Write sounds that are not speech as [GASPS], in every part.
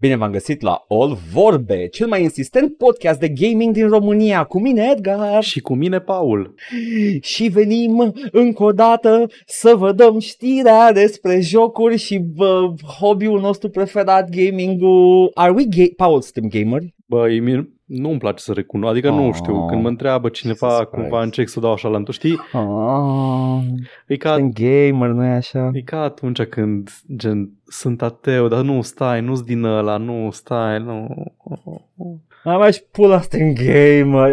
Bine v-am găsit la All Vorbe, cel mai insistent podcast de gaming din România, cu mine Edgar. Și cu mine Paul. [GASPS] Și venim încă o dată să vă dăm știrea despre jocuri și bă, hobby-ul nostru preferat, gaming-ul. Are we gay? Paul, suntem gameri? Bă, Emil, nu îmi place să recunosc, adică nu știu, când mă întreabă cineva, Jesus cumva Christ. încerc să dau așa la știi? Ah, E ca, suntem gamer, nu-i așa? e ca atunci când, gen, sunt ateu, dar nu, stai, nu-s din ăla, nu, stai, nu. Am mai și pula, suntem gamer.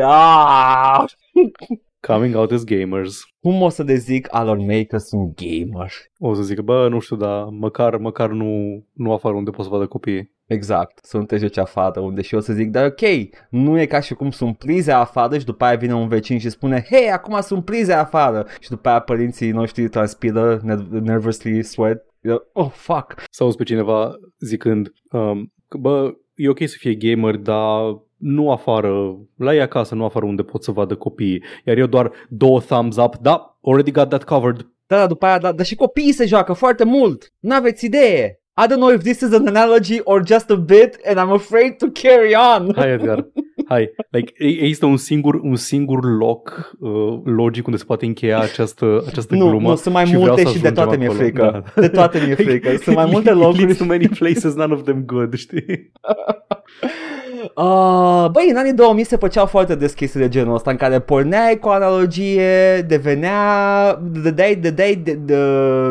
Ah! Coming out as gamers. Cum o să le zic alor mei că sunt gamer? O să zic, bă, nu știu, dar măcar, măcar nu, nu afară unde pot să vadă copiii. Exact, sunt te joci afară, unde și eu să zic, dar ok, nu e ca și cum sunt prize afară și după aia vine un vecin și spune, hei, acum sunt prize afară și după aia părinții noștri transpiră, ner- nervously sweat, Eu, oh, fuck. Sau pe cineva zicând, um, că, bă, e ok să fie gamer, dar nu afară, la ei acasă, nu afară unde pot să vadă copiii. Iar eu doar două thumbs up, da, already got that covered. Da, da, după aia, da, dar și copiii se joacă foarte mult, n-aveți idee. I don't know if this is an analogy or just a bit and I'm afraid to carry on. Hai, Edgar, [LAUGHS] hai. Like, e- există un singur, un singur loc uh, logic unde se poate încheia această, această Nu, glumă. nu, sunt mai și vreau multe să și de ajungem toate mi-e acolo. frică. Da. De toate mi-e frică. Sunt mai multe [LAUGHS] It locuri. leads to many places, none of them good, știi? Uh, [LAUGHS] băi, în anii 2000 se făceau foarte des chestii de genul ăsta în care porneai cu o analogie, devenea, dădeai, dădeai de, de,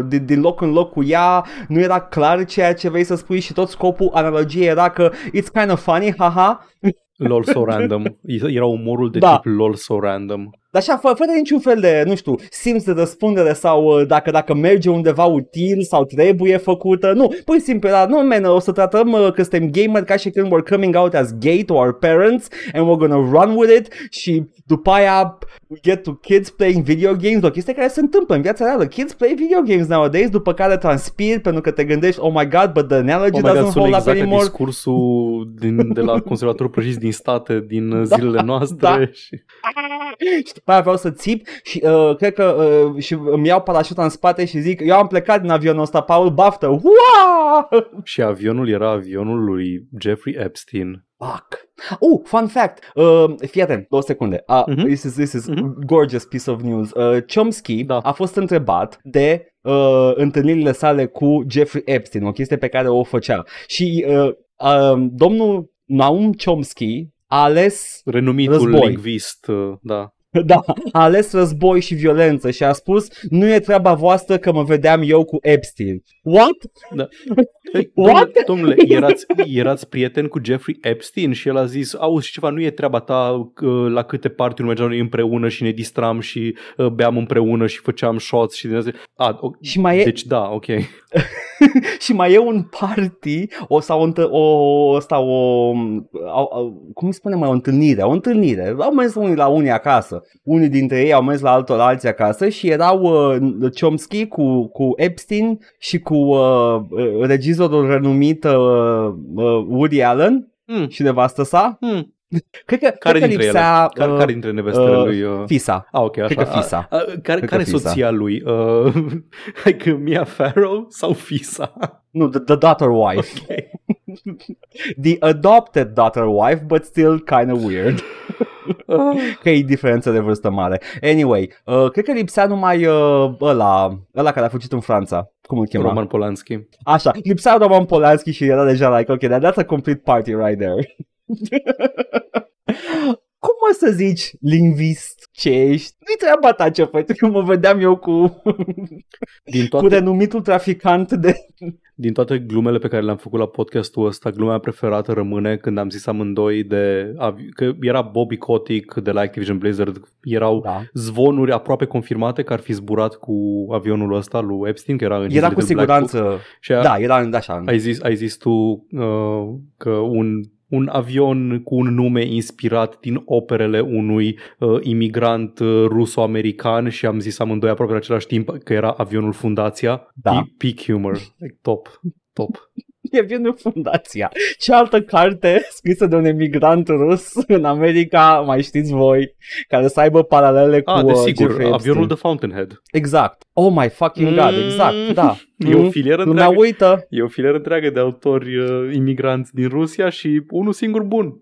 de, din loc în loc cu ea, nu era clar ceea ce vrei să spui și tot scopul analogiei era că it's kind of funny, haha, LOL so [LAUGHS] random. Era umorul de Da. tip LOL so random. Dar așa, fă, fără niciun fel de, nu știu, simț de răspundere sau uh, dacă, dacă merge undeva util sau trebuie făcută. Nu, pur și simplu era, nu, man, o să tratăm uh, că suntem gamer ca și când we're coming out as gay to our parents and we're gonna run with it și după aia we get to kids playing video games, o chestie care se întâmplă în viața reală. Kids play video games nowadays, după care transpiri pentru că te gândești, oh my god, but the analogy Oh my God, doesn't sună hold up exact ca anymore. discursul din, de la [LAUGHS] conservatorul prăjiți din state din uh, zilele noastre. da. Și... și după aia vreau să țip și uh, cred că uh, și îmi iau parașuta în spate și zic eu am plecat din avionul ăsta, Paul, baftă! Ua! [LAUGHS] și avionul era avionul lui Jeffrey Epstein. Fuck. Oh, fun fact. Uh, fii atent, două secunde. Uh, Mhm. This is, this is Mhm. gorgeous piece of news. Uh, Chomsky Da. a fost întrebat de uh, întâlnirile sale cu Jeffrey Epstein, o chestie pe care o făcea. Și uh, uh, domnul Naum Chomsky a ales Renumitul Război. lingvist, uh, da. [LAUGHS] Da, a ales război și violență și a spus nu e treaba voastră că mă vedeam eu cu Epstein. What? [LAUGHS] Hey, What? domnule, domnule erați, erați prieten cu Jeffrey Epstein și el a zis, auzi ceva, nu e treaba ta uh, la câte party mergeam noi împreună și ne distram și uh, beam împreună și făceam shots și din astea. A, o, Și mai e, deci da, ok. [LAUGHS] [LAUGHS] și mai e un party o sau o, întă- o, ăsta, o, o, o cum îi spune mai o întâlnire, o întâlnire. Au mers unii la unii acasă, unii dintre ei au mers la altor alții acasă și erau uh, Chomsky cu, cu Epstein și cu uh, uh, regizorul renumit uh, uh, Woody Allen Hmm. și nevastă sa. Hmm. Cred că, Care cred că dintre lipsea ele? Care, uh, care dintre nevestele uh, lui? Uh... Fisa. Ah, ok, așa. Cred că Fisa. A, a, care Cred că care Fisa. soția lui? Uh, [LAUGHS] like Mia Farrow sau Fisa? Nu, the, the daughter wife. Ok. [LAUGHS] The adopted daughter wife, but still kind of weird. Ah. [LAUGHS] că e diferență de vârstă mare. Anyway, uh, cred că lipsea numai uh, ăla, ăla care a fugit în Franța. Cum îl chema? Roman Polanski. Așa, lipsea Roman Polanski și era deja like, ok, that- that's a complete party right there. [LAUGHS] Cum o să zici lingvist ce ești? Nu-i treaba ta ce faci, că mă vedeam eu cu, Din cu toate, renumitul traficant de... din toate glumele pe care le-am făcut la podcastul ăsta, gluma mea preferată rămâne când am zis amândoi de avi- că era Bobby Kotick de la Activision Blizzard, erau Da. zvonuri aproape confirmate că ar fi zburat cu avionul ăsta lui Epstein, că era în Era zilele cu de Black Book. siguranță... Și a, Da, era așa. ai, zis, ai zis tu uh, că un un avion cu un nume inspirat din operele unui uh, imigrant uh, ruso-american și am zis amândoi aproape în același timp că era avionul Fundația. Da. Peak, peak humor. Like, top. Top. [LAUGHS] e bine fundația. Ce altă carte scrisă de un emigrant rus în America, mai știți voi, care să aibă paralele cu Ah, uh, desigur, Jeffrey Epstein? avionul de Fountainhead. Exact. Oh my fucking god, Mm. exact, da. E o Mm. filieră Lumea întreagă. uită. E o filieră întreagă de autori uh, imigranți din Rusia și unul singur bun.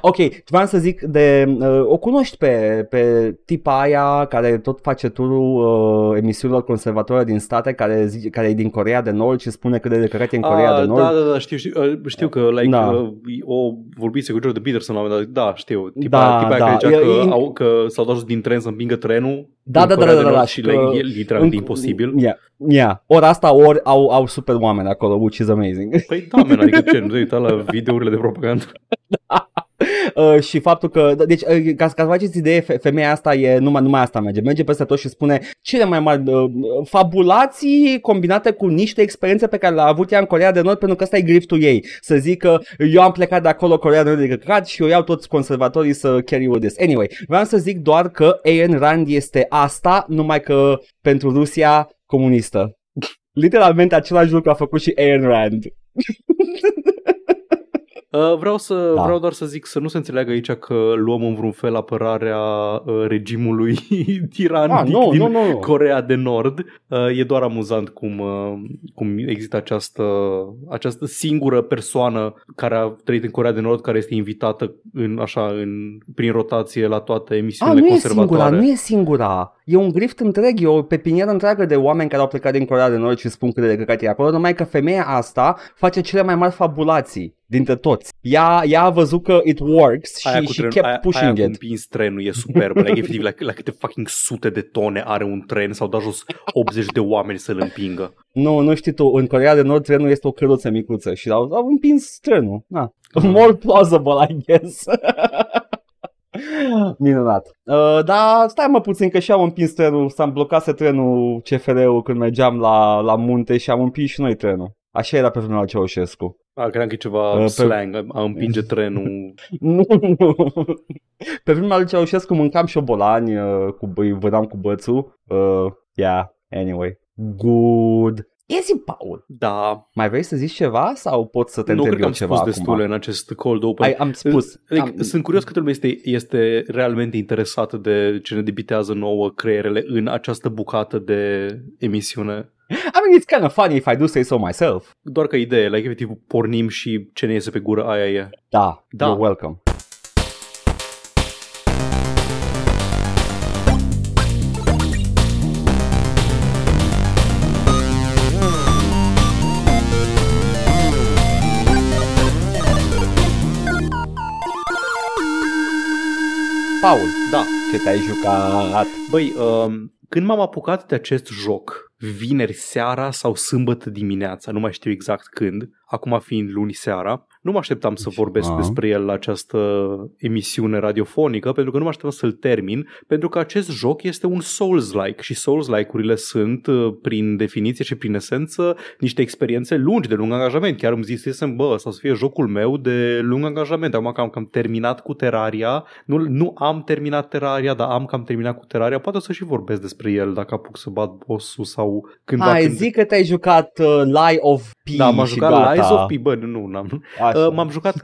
Ok, vreau să zic de... Uh, o cunoști pe, pe tipa aia care tot face turul uh, emisiunilor conservatoare din state, care, zice, care e din Corea de Nord și spune cât de decărat e în Corea Ah, de Nord? Da, da, da, știu, știu, uh, știu că like, Da. uh, o vorbise cu Jordan Peterson la un moment dat. Da, știu. Tipa, Da, tipa aia da. care zicea E- că, e- au, că s-au dus din tren să împingă trenul Da, în da, da, Corea da, de da, Nord da, și că- like, e literalmente În- imposibil. Yeah, yeah. Ori asta, ori au, au super oameni acolo, which is amazing. Păi da, man, adică ce, nu te uita la videourile de propagandă? [LAUGHS] [LAUGHS] Uh, și faptul că, da, deci, uh, ca, ca să faceți idee, fe- femeia asta e, numai, numai asta merge, merge peste tot și spune cele mai mari uh, fabulații combinate cu niște experiențe pe care le-a avut ea în Corea de Nord, pentru că ăsta e griftul ei, să zic că eu am plecat de acolo Corea de Nord de căcat și eu iau toți conservatorii să carry with this. Anyway, vreau să zic doar că Ayn Rand este asta, numai că pentru Rusia comunistă. [LAUGHS] Literalmente același lucru a făcut și Ayn Rand. [LAUGHS] Uh, vreau, să, Da. vreau doar să zic să nu se înțeleagă aici că luăm în vreun fel apărarea uh, regimului [LAUGHS] tirannic Ah, nu, din nu, nu, nu. Corea de Nord. Uh, e doar amuzant cum, uh, cum există această, această singură persoană care a trăit în Corea de Nord, care este invitată în, așa, în, prin rotație la toate A, emisiunile nu e conservatoare. singura, nu e singura. E un grift întreg, e o pepinieră întreagă de oameni care au plecat din Corea de Nord și spun cât de căcat e acolo, numai că femeia asta face cele mai mari fabulații dintre toți. Ea, ea a văzut că it works și, Aia cu și tren, kept aia, pushing aia cu it. împins trenul e superb. like, efectiv, la, la câte fucking sute de tone are un tren sau dat jos 80 de oameni să-l împingă. Nu, nu știi tu, în Corea de Nord trenul este o căruță micuță și au, au împins trenul. Na. More plausible, I guess. [LAUGHS] Minunat. Uh, dar stai mă puțin că și am împins trenul, s-am blocase trenul CFR-ul când mergeam la, la munte și am împins și noi trenul. Așa era pe vremea lui Ceaușescu. A, credeam că e ceva Uh, pe- slang, a împinge trenul. [LAUGHS] Nu, nu. Pe vremea lui Ceaușescu mâncam șobolani, uh, cu, îi vânam cu bățul. Uh, yeah, anyway. Good. E zi, Paul. Da, Mai vrei să zici ceva sau pot să te nu întreb cred că eu am ceva spus acum? destule în acest cold open. Ai, am spus. Like, am, Sunt curios câtă lume este, este realmente interesată de ce ne debitează nouă creierele în această bucată de emisiune. I mean, it's kind of funny if I do say so myself. Doar ca idee, like, efectiv, pornim și ce ne iese pe gură, aia e. Da, Da. you're welcome. Paul, Da, ce te-ai jucat? Băi, um, când m-am apucat de acest joc, vineri seara sau sâmbătă dimineața, nu mai știu exact când, acum fiind luni seara, nu mă așteptam să vorbesc Ah. despre el la această emisiune radiofonică, pentru că nu mă așteptam să-l termin, pentru că acest joc este un Souls-like și Souls-like-urile sunt, uh, prin definiție și prin esență, niște experiențe lungi, de lung angajament. Chiar îmi zisesem, bă, ăsta o să fie jocul meu de lung angajament. Acum că am cam terminat cu Terraria, nu, nu am terminat Terraria, dar am cam terminat cu Terraria, poate o să și vorbesc despre el dacă apuc să bat boss-ul sau cândva Hai, când... zic că te-ai jucat uh, Lie of P Da, m-am și jucat gata. Lies of P, bă, nu, n-am. Așa. Uh, m-am jucat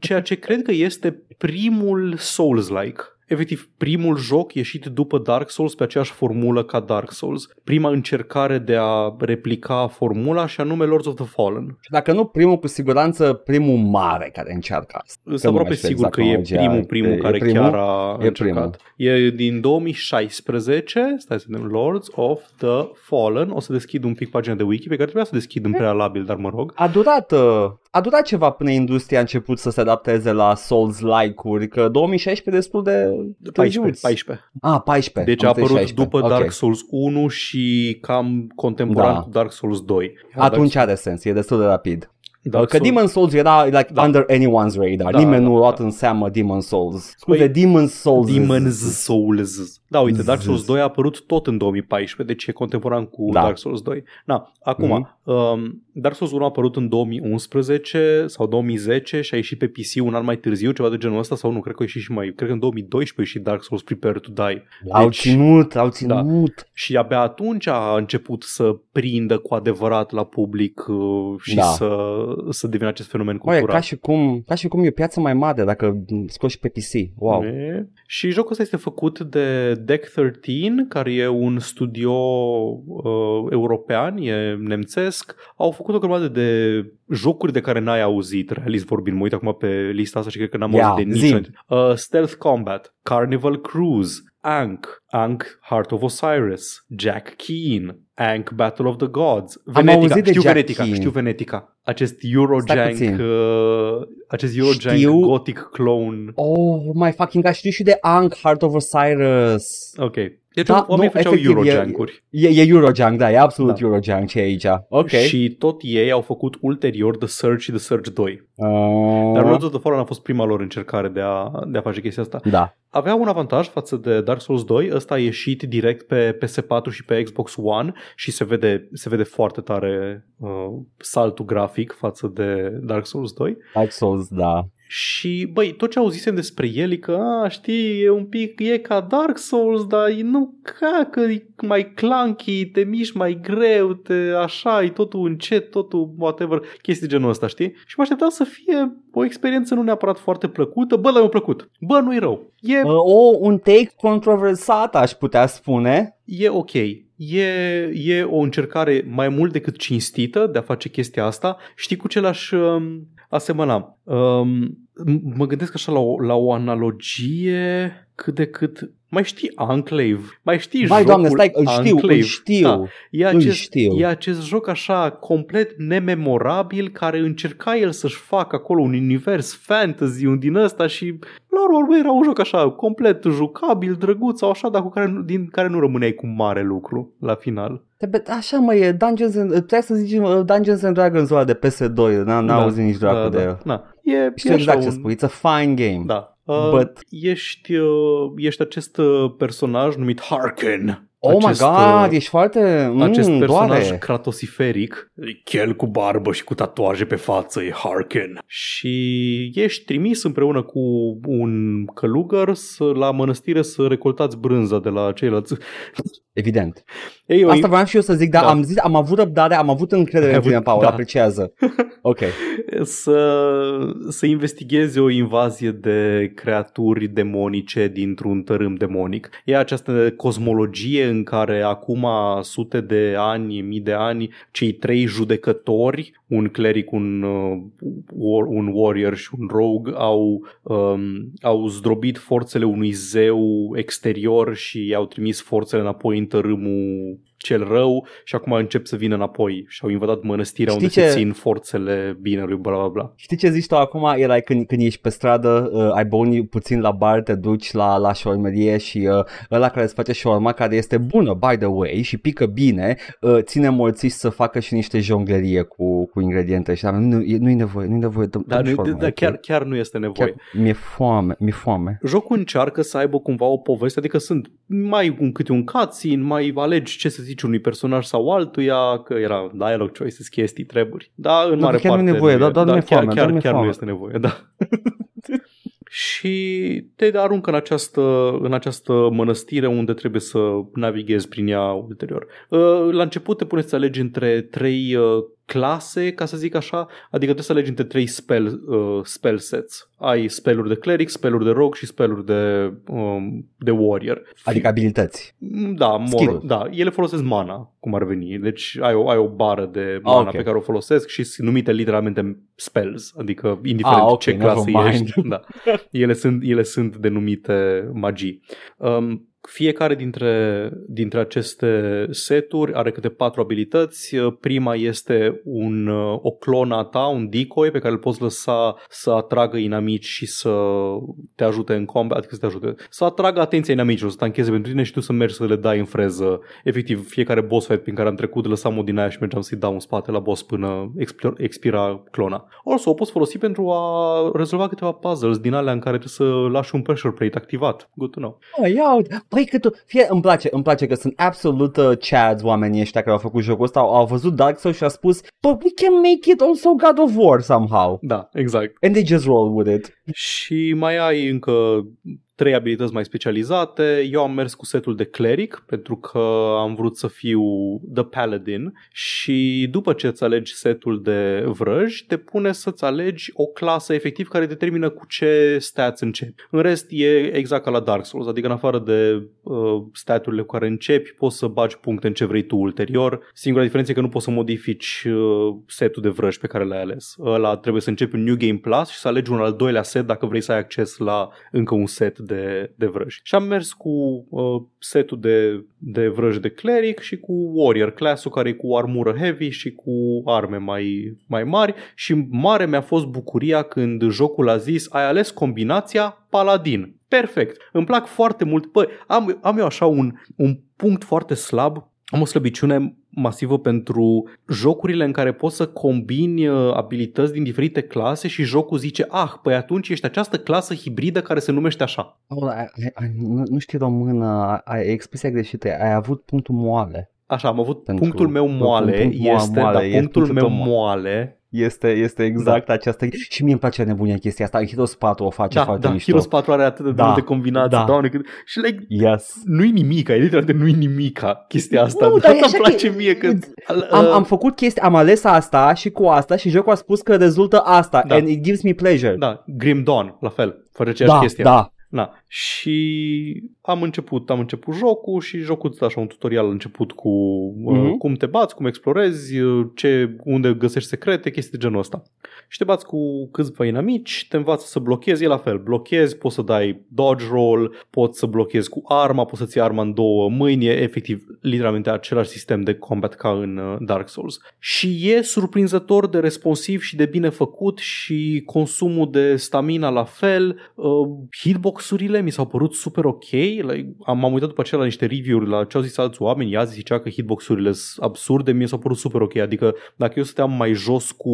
ceea ce cred că este primul Souls-like. Efectiv, primul joc ieșit după Dark Souls pe aceeași formulă ca Dark Souls. Prima încercare de a replica formula și anume Lords of the Fallen. Și Dacă nu primul, cu siguranță primul mare care încearcă asta. Sunt nu aproape mai știu sigur exact că e chronologia. primul, primul E- e care primul? chiar a E încercat. E din 2016, stai să vedem, Lords of the Fallen. O să deschid un pic pagina de wiki pe care trebuia să deschid în prealabil, dar mă rog. A durat, uh, a durat ceva până industria a început să se adapteze la Souls-like-uri, că 2016 e destul de 14, târziuț. 14. Ah, 14. Deci a am înțeles apărut 16. după Ok. Dark Souls 1 și cam contemporan Da. cu Dark Souls 2. Atunci are sens, e destul de rapid. Dark că Souls- Demon Souls era like Da. under anyone's radar. Da, Nimeni da, nu a luat da. în seamă Demon Souls. Scuze, Păi, Demon Souls. Demon's Souls. Da, uite, Dark Zzz. Souls 2 a apărut tot în 2014, deci e contemporan cu Da. Dark Souls 2. Na, acum, Mhm. um, Dark Souls 1 a apărut în 2011 sau 2010 și a ieșit pe PC un an mai târziu, ceva de genul ăsta, sau nu, cred că a ieșit și mai, cred că în 2012 a ieșit Dark Souls Prepare to Die. L-au Deci- ținut, l-au ținut. Și abia atunci a început să prindă cu adevărat la public uh, și Da. să, să devină acest fenomen Oye, cultural. ca și, cum, ca și cum e o piață mai mare dacă scoți și pe PC. Wow. E. Și jocul ăsta este făcut de Deck 13, care e un studio uh, european, e nemțesc. Au făcut o grămadă de jocuri de care n-ai auzit, realist vorbind. Mă uit acum pe lista asta și cred că n-am Ia, auzit de zi. niciun. Uh, Stealth Combat, Carnival Cruise, Ankh, Ankh Heart of Osiris, Jack Keen, Ankh Battle of the Gods, Venetica, auzit de știu Jack Venetica, Keen. știu Venetica. Acest Stai Eurojank, puțin. uh, acest Eurojank Știu. gothic clone. Oh my fucking god, știu și de Ankh, Heart of Osiris. Ok. Deci Da, da, oamenii nu, făceau efectiv, e- Eurojunk-uri. E, e Eurojunk, da, e absolut Da. Eurojunk ce e aici. Ok. Și tot ei au făcut ulterior The Surge și The Surge 2. Uh, Dar Lords of the Fallen a fost prima lor încercare de a, de a face chestia asta. da. Avea un avantaj față de Dark Souls 2, ăsta a ieșit direct pe PS4 și pe Xbox One și se vede, se vede foarte tare uh, saltul grafic față de Dark Souls 2. Dark Souls, da. Și, băi, tot ce auzisem despre el e că, a, știi, e un pic, e ca Dark Souls, dar e nu ca că e mai clunky, te miști mai greu, te așa, e totul încet, totul whatever, chestii genul ăsta, știi? Și mă așteptam să fie o experiență nu neapărat foarte plăcută, bă, dar mi-a plăcut. Bă, nu-i rău. E, Uh, o, un take controversat, aș putea spune. e ok. E, e o încercare mai mult decât cinstită de a face chestia asta. Știi cu ce l-aș um, asemăna? Um, m- mă gândesc așa la o, la o analogie cât de cât... Mai știi Enclave? Mai știi Vai, jocul doamne, stai, îl știu, Enclave? îl știu. Da. E Îl acest, știu. e acest joc așa complet nememorabil care încerca el să-și facă acolo un univers fantasy, un din ăsta și la urmă urmă era un joc așa complet jucabil, drăguț sau așa, dar cu care, nu- din care nu rămâneai cu mare lucru la final. Trebuie- Așa mă e, Dungeons and, trebuie să zicem uh, Dungeons and Dragons ăla de PS2, n-am n-am Da, auzit nici dracu da, de da. el. Da. E, Știu e exact așa ce un, spui, it's a fine game. Da. Uh, But- ești, uh, ești acest uh, personaj numit Harken. Oh acest, my god, uh, ești foarte... Mm, acest personaj doare. cratosiferic, chel cu barbă și cu tatuaje pe față, e Harken. Și ești trimis împreună cu un călugăr să, la mănăstire să recoltați brânza de la ceilalți. Evident. Ei, Asta vreau și eu să zic, dar Da. am zis, am avut răbdare, am avut încredere Ai în tine, avut- Paul, da. apreciază. Ok. [LAUGHS] să, să investigheze o invazie de creaturi demonice dintr-un tărâm demonic. E această cosmologie în care acum sute de ani, mii de ani, cei trei judecători, un cleric, un, uh, war, un warrior și un rogue, au, um, au zdrobit forțele unui zeu exterior și i-au trimis forțele înapoi în tărâmul cel rău și acum încep să vină înapoi și au invadat mănăstirea Știi unde ce- se țin forțele binelui, bla bla bla. Știi ce zici tu acum? E like când, când ești pe stradă, uh, ai băuni puțin la bar, te duci la, la șormerie și uh, ăla care îți face șorma, care este bună, by the way, și pică bine, uh, ține morțiși să facă și niște jonglerie cu, cu ingrediente și nu, e- nu-i nevoie, nu-i nevoie, dă, Dar dă nu, șorma, da, ok? chiar, chiar nu este nevoie. Chiar mi-e foame, mi-e foame. Jocul încearcă să aibă cumva o poveste, adică sunt mai un câte un cutscene, mai alegi ce să zici unui personaj sau altuia, că era dialogue choices, chestii, treburi. Da, în Nu, mare că chiar nu e parte nevoie, nu doar- doar da, mi-e chiar, foame, chiar, doar mi-e chiar nu foame. este nevoie, da. [LAUGHS] și te aruncă în această, în această mănăstire unde trebuie să navighezi prin ea ulterior. Uh, La început te puneți să alegi între trei uh, clase, ca să zic așa, adică trebuie să alegi între trei spell, uh, spell sets. Ai spelluri de cleric, spelluri de rogue și spelluri de, um, de warrior. Adică abilități. Da, mor, Skill-uri. da, ele folosesc mana, cum ar veni. Deci ai o, ai o bară de mana Ah, ok. pe care o folosesc și sunt numite literalmente spells, adică indiferent Ah, ok, ce clasă never mind. ești. Da. [LAUGHS] Ele, sunt, ele sunt denumite magii. Um, fiecare dintre, dintre aceste seturi are câte patru abilități. Prima este un, o clonă a ta, un decoy pe care îl poți lăsa să atragă inamici și să te ajute în combat, adică să te ajute, să atragă atenția inamicilor, să tancheze pentru tine și tu să mergi să le dai în freză. Efectiv, fiecare boss fight prin care am trecut, lăsam o din aia și mergeam să-i dau în spate la boss până expira, expira clona. Also, o poți folosi pentru a rezolva câteva puzzles din alea în care trebuie să lași un pressure plate activat. Good to know. Oh, ia uite. Păi că tu, fie, îmi place, îmi place că sunt absolut uh, chads oamenii ăștia care au făcut jocul ăsta, au, au văzut Dark Souls și au spus, but we can make it also God of War somehow. Da, exact. And they just roll with it. Și mai ai încă trei abilități mai specializate. Eu am mers cu setul de cleric pentru că am vrut să fiu The Paladin și după ce îți alegi setul de vrăj, te pune să-ți alegi o clasă efectiv care determină cu ce stats începi. În rest e exact ca la Dark Souls, adică în afară de uh, staturile cu care începi, poți să bagi puncte în ce vrei tu ulterior. Singura diferență e că nu poți să modifici uh, setul de vrăj pe care l-ai ales. Ăla trebuie să începi un New Game Plus și să alegi un al doilea set dacă vrei să ai acces la încă un set de, de vrăji. Și am mers cu uh, setul de, de vrăji de cleric și cu warrior class-ul care e cu armură heavy și cu arme mai, mai mari și mare mi-a fost bucuria când jocul a zis ai ales combinația paladin. Perfect. Îmi plac foarte mult. Păi, am, am eu așa un, un punct foarte slab am o slăbiciune masivă pentru jocurile în care poți să combini uh, abilități din diferite clase și jocul zice, ah, păi atunci ești această clasă hibridă care se numește așa. Oh, ai, ai, nu, nu știu română, ai expresia greșită, ai avut punctul moale. Așa, am avut pentru, punctul meu moale, punctul este, moale, dar punctul meu moale este, este exact da. aceasta. Și mie îmi place nebunia chestia asta. Heroes 4 o face da, foarte da, mișto. Heroes 4 are atât de da. multe combinații. Da. Doamne, cât... Și like, yes. nu-i nimica, e literalmente nu-i nimica chestia asta. Nu, [LAUGHS] dar îmi place că... mie că... Am, am făcut chestia, am ales asta și cu asta și jocul a spus că rezultă asta. Da. And it gives me pleasure. Da, Grim Dawn, la fel. Face aceeași da, chestie. Da, Na. Și am început, am început jocul și jocul ăsta așa un tutorial a început cu mm-hmm. uh, cum te bați, cum explorezi, uh, ce, unde găsești secrete, chestii de genul ăsta. Și te bați cu câțiva inamici, te învață să blochezi, e la fel, blochezi, poți să dai dodge roll, poți să blochezi cu arma, poți să ții arma în două mâini, e efectiv literalmente același sistem de combat ca în uh, Dark Souls. Și e surprinzător de responsiv și de bine făcut și consumul de stamina la fel, uh, hitbox-urile mi s-au părut super ok, like, am, am uitat după aceea la niște review-uri la ce au zis alți oameni, ea zicea că hitbox-urile sunt absurde, mi s-au părut super ok, adică dacă eu stăteam mai jos cu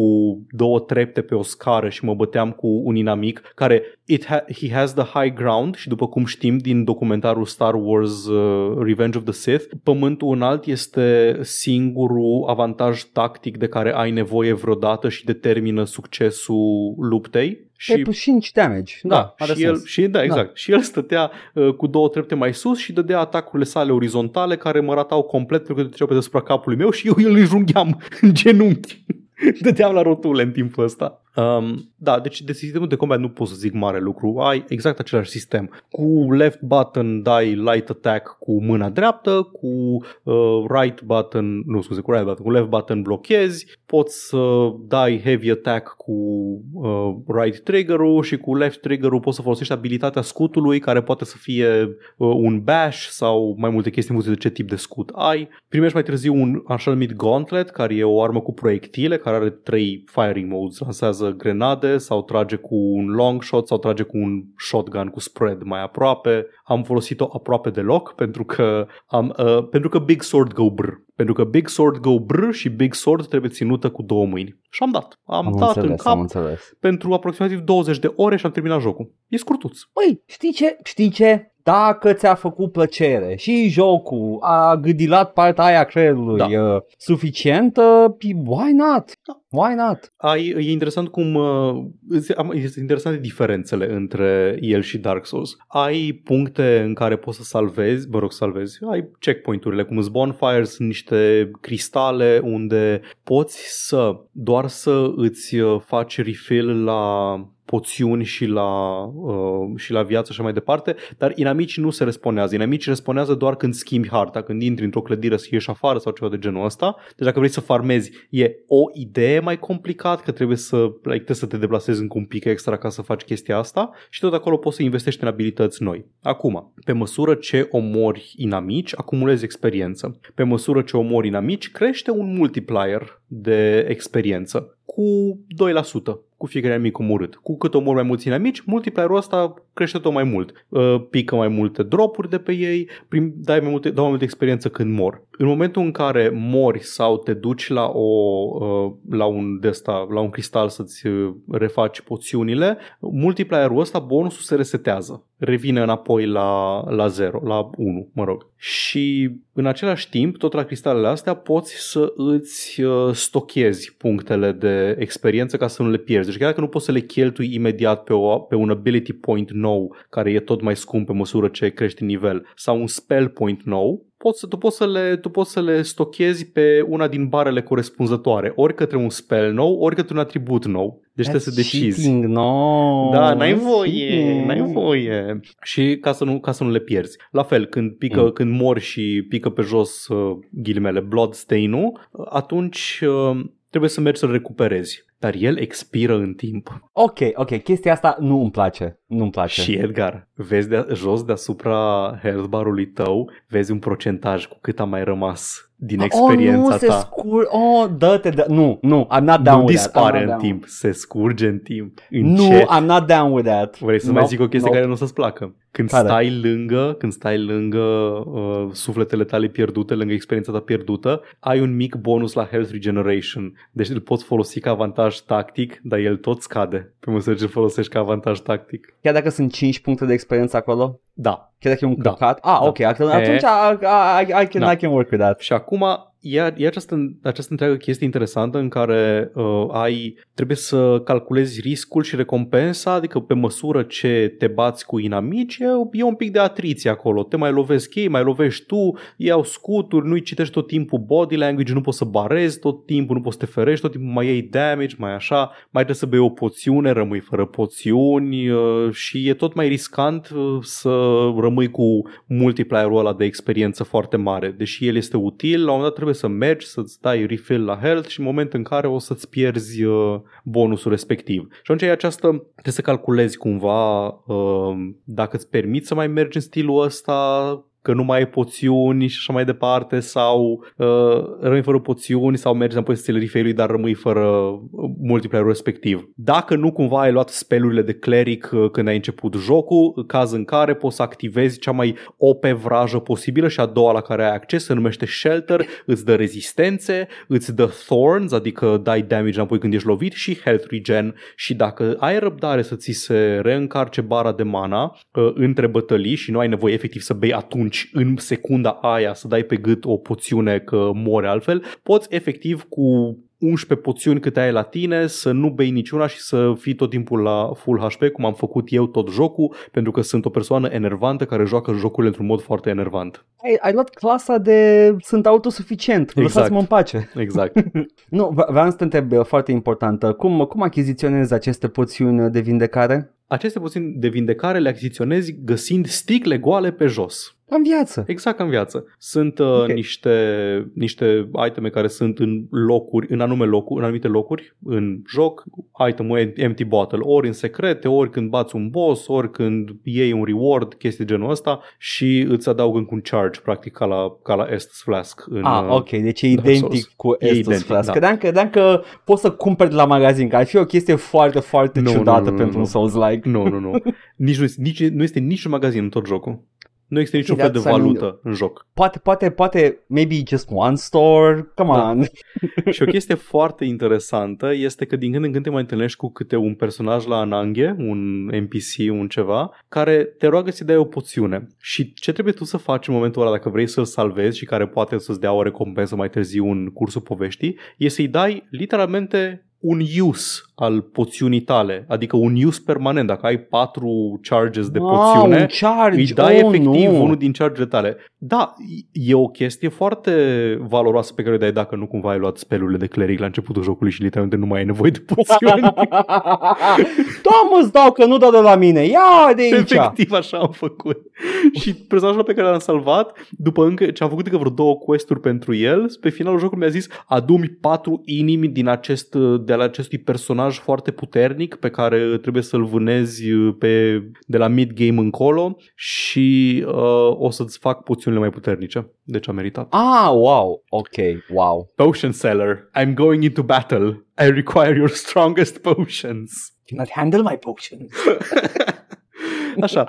două trepte pe o scară și mă băteam cu un inamic care it ha- he has the high ground și după cum știm din documentarul Star Wars uh, Revenge of the Sith, pământul înalt este singurul avantaj tactic de care ai nevoie vreodată și determină succesul luptei și plus 5 damage. Da, da și, el, și da, exact. Da. Și el stătea uh, cu două trepte mai sus și dădea atacurile sale orizontale care mă ratau complet pentru că treceau pe deasupra capului meu și eu îl înjungheam [LAUGHS] în genunchi. Dădeam la rotule în timpul ăsta. Um, da, deci de sistemul de combat nu pot să zic mare lucru. Ai exact același sistem. Cu left button dai light attack cu mâna dreaptă, cu uh, right button, nu scuze, cu right button, cu left button blochezi, poți să dai heavy attack cu uh, right trigger-ul și cu left trigger-ul poți să folosești abilitatea scutului care poate să fie uh, un bash sau mai multe chestii în funcție de ce tip de scut ai. Primești mai târziu un așa numit gauntlet care e o armă cu proiectile care are trei firing modes. Lansează grenade sau trage cu un long shot sau trage cu un shotgun cu spread mai aproape. Am folosit-o aproape deloc pentru că, am, uh, pentru că Big Sword go brr. Pentru că Big Sword go brr și Big Sword trebuie ținută cu două mâini. Și am dat. Am, am dat înțeles, în cap am înțeles. pentru aproximativ 20 de ore și am terminat jocul. E scurtuț. Păi, știi ce? Știi ce? dacă ți-a făcut plăcere și jocul a gâdilat partea aia creierului da. uh, suficientă, why not? Da. Why not? Ai, e interesant cum uh, este interesante diferențele între el și Dark Souls. Ai puncte în care poți să salvezi, mă rog, salvezi, ai checkpoint-urile, cum sunt bonfires, sunt niște cristale unde poți să doar să îți uh, faci refill la poțiuni și la, uh, și la viață și mai departe, dar inamicii nu se responează. Inamicii responează doar când schimbi harta, când intri într-o clădire să ieși afară sau ceva de genul ăsta. Deci dacă vrei să farmezi, e o idee mai complicat, că trebuie să, like, trebuie să te deplasezi încă un pic extra ca să faci chestia asta și tot acolo poți să investești în abilități noi. Acum, pe măsură ce omori inamici, acumulezi experiență. Pe măsură ce omori inamici, crește un multiplier de experiență cu 2% cu fiecare mic omorât. Cu cât omor mai mulți inamici, multiplierul ăsta crește tot mai mult. Uh, pică mai multe dropuri de pe ei, prim, dai mai multe, dau mai multe experiență când mor. În momentul în care mori sau te duci la, o, uh, la, un, desta, la un cristal să-ți uh, refaci poțiunile, multiplierul ăsta, bonusul se resetează. revine înapoi la, la 0, la 1, mă rog. Și în același timp, tot la cristalele astea, poți să îți uh, stochezi punctele de experiență ca să nu le pierzi. Deci chiar dacă nu poți să le cheltui imediat pe, o, pe un ability point nou, care e tot mai scump pe măsură ce crești nivel, sau un spell point nou, poți, tu, poți să le, tu poți să le stochezi pe una din barele corespunzătoare, ori către un spell nou, ori către un atribut nou. Deci That's trebuie să decizi. cheating, no. Da, n-ai That's voie, cheating. n-ai voie. Și ca să nu, ca să nu le pierzi. La fel, când, pică, Mm. când mori și pică pe jos uh, ghilimele bloodstain-ul, atunci uh, trebuie să mergi să-l recuperezi. Dar el expiră în timp. Ok, ok, chestia asta nu îmi place. Nu-mi place. Și Edgar, vezi de, jos deasupra health barului tău, vezi un procentaj cu cât a mai rămas din experiența oh, nu, se ta. scur... Oh, dă-te, dă... Nu, nu, I'm not down nu with that. I'm dispare not în down. timp, se scurge în timp. Nu, Încet. I'm not down with that. Vrei să no, mai zic o chestie no. care nu o să-ți placă? Când Care? stai lângă, când stai lângă uh, sufletele tale pierdute, lângă experiența ta pierdută, ai un mic bonus la health regeneration. Deci îl poți folosi ca avantaj tactic, dar el tot scade pe măsură ce îl folosești ca avantaj tactic. Chiar dacă sunt 5 puncte de experiență acolo? Da. Chiar dacă e un Da. căcat? Ah, Da. ok, atunci, E- atunci I, I, I, can, Da. I can work with that. Și acum e, e această, această întreagă chestie interesantă în care uh, ai trebuie să calculezi riscul și recompensa, adică pe măsură ce te bați cu inamici, e, e un pic de atriție acolo. Te mai lovesc ei, mai lovești tu, ei au scuturi, nu-i citești tot timpul body language, nu poți să barezi tot timpul, nu poți să te ferești, tot timpul mai iei damage, mai așa, mai trebuie să bei o poțiune, rămâi fără poțiuni uh, și e tot mai riscant uh, să rămâi cu multiplierul ăla de experiență foarte mare. Deși el este util, la un moment dat trebuie să mergi, să-ți dai refill la health și în moment în care o să-ți pierzi uh, bonusul respectiv. Și atunci e această, trebuie să calculezi cumva uh, dacă îți permiți să mai mergi în stilul ăsta, că nu mai ai poțiuni și așa mai departe sau uh, rămâi fără poțiuni sau mergi înapoi să ți le referi, dar rămâi fără uh, multiplayerul respectiv. Dacă nu cumva ai luat spelurile de cleric uh, când ai început jocul, caz în care poți să activezi cea mai OP vrajă posibilă și a doua la care ai acces se numește Shelter, îți dă rezistențe, îți dă Thorns, adică dai damage înapoi când ești lovit și Health Regen și dacă ai răbdare să ți se reîncarce bara de mana uh, între bătălii și nu ai nevoie efectiv să bei atunci în secunda aia să dai pe gât o poțiune că mori altfel, poți efectiv cu 11 poțiuni câte ai la tine, să nu bei niciuna și să fii tot timpul la full HP, cum am făcut eu tot jocul, pentru că sunt o persoană enervantă care joacă jocurile într-un mod foarte enervant. Ai, ai luat clasa de sunt autosuficient, Exact. lăsați-mă în pace. Exact. [LAUGHS] Nu, v- vreau să te întreb uh, foarte importantă, cum, cum achiziționezi aceste poțiuni de vindecare? Aceste poțiuni de vindecare le achiziționezi găsind sticle goale pe jos. În viață. Exact ca în viață. Sunt uh, Ok. niște, niște iteme care sunt în locuri, în anume locuri, în anumite locuri în joc. Itemul e empty bottle, ori în secrete, ori când bați un boss, ori când iei un reward, chestii de genul ăsta și îți adaugă încă un charge, practic ca la, ca la Estus Flask. În, Ah, uh, ok, deci e Dark identic Souls. cu E Estus identic, Flask. da. Credeam, credeam că poți să cumperi de la magazin, că ar fi o chestie foarte, foarte Nu, nu, ciudată nu, nu, pentru nu. un Souls-like. Nu, nu, nu. Nici nu, este, nici, nu este niciun magazin în tot jocul. Nu există niciun Ok, fel de that's- I mean- valută în joc. Poate, poate, poate, maybe just one store, come Da. on. [LAUGHS] Și o chestie foarte interesantă este că din când în când te mai întâlnești cu câte un personaj la ananghe, un NPC, un ceva, care te roagă să-ți dai o poțiune. Și ce trebuie tu să faci în momentul ăla dacă vrei să-l salvezi și care poate să-ți dea o recompensă mai târziu în cursul poveștii, e să-i dai literalmente un use al poțiunii tale, adică un use permanent. Dacă ai patru charges de Wow, poțiune, un charge, îi dai oh, efectiv nu. unul din charge tale. Da, e o chestie foarte valoroasă pe care o dai dacă nu cumva ai luat spelurile de cleric la începutul jocului și literalmente nu mai ai nevoie de poțiuni. [LAUGHS] Doamne, îți dau că nu dau de la mine, ia de aici. Efectiv așa am făcut. [LAUGHS] și personajul pe care l-am salvat, după încă ce am făcut încă vreo două quest-uri pentru el, pe finalul jocului mi-a zis adu-mi patru inimi din acest, de la acestui personaj foarte puternic pe care trebuie să-l vânezi pe, de la mid-game încolo și uh, o să-ți fac poțiunile mai puternice. Deci a meritat. Ah, wow, ok, wow. Potion seller, I'm going into battle. I require your strongest potions. Cannot handle my potions. [LAUGHS] Așa,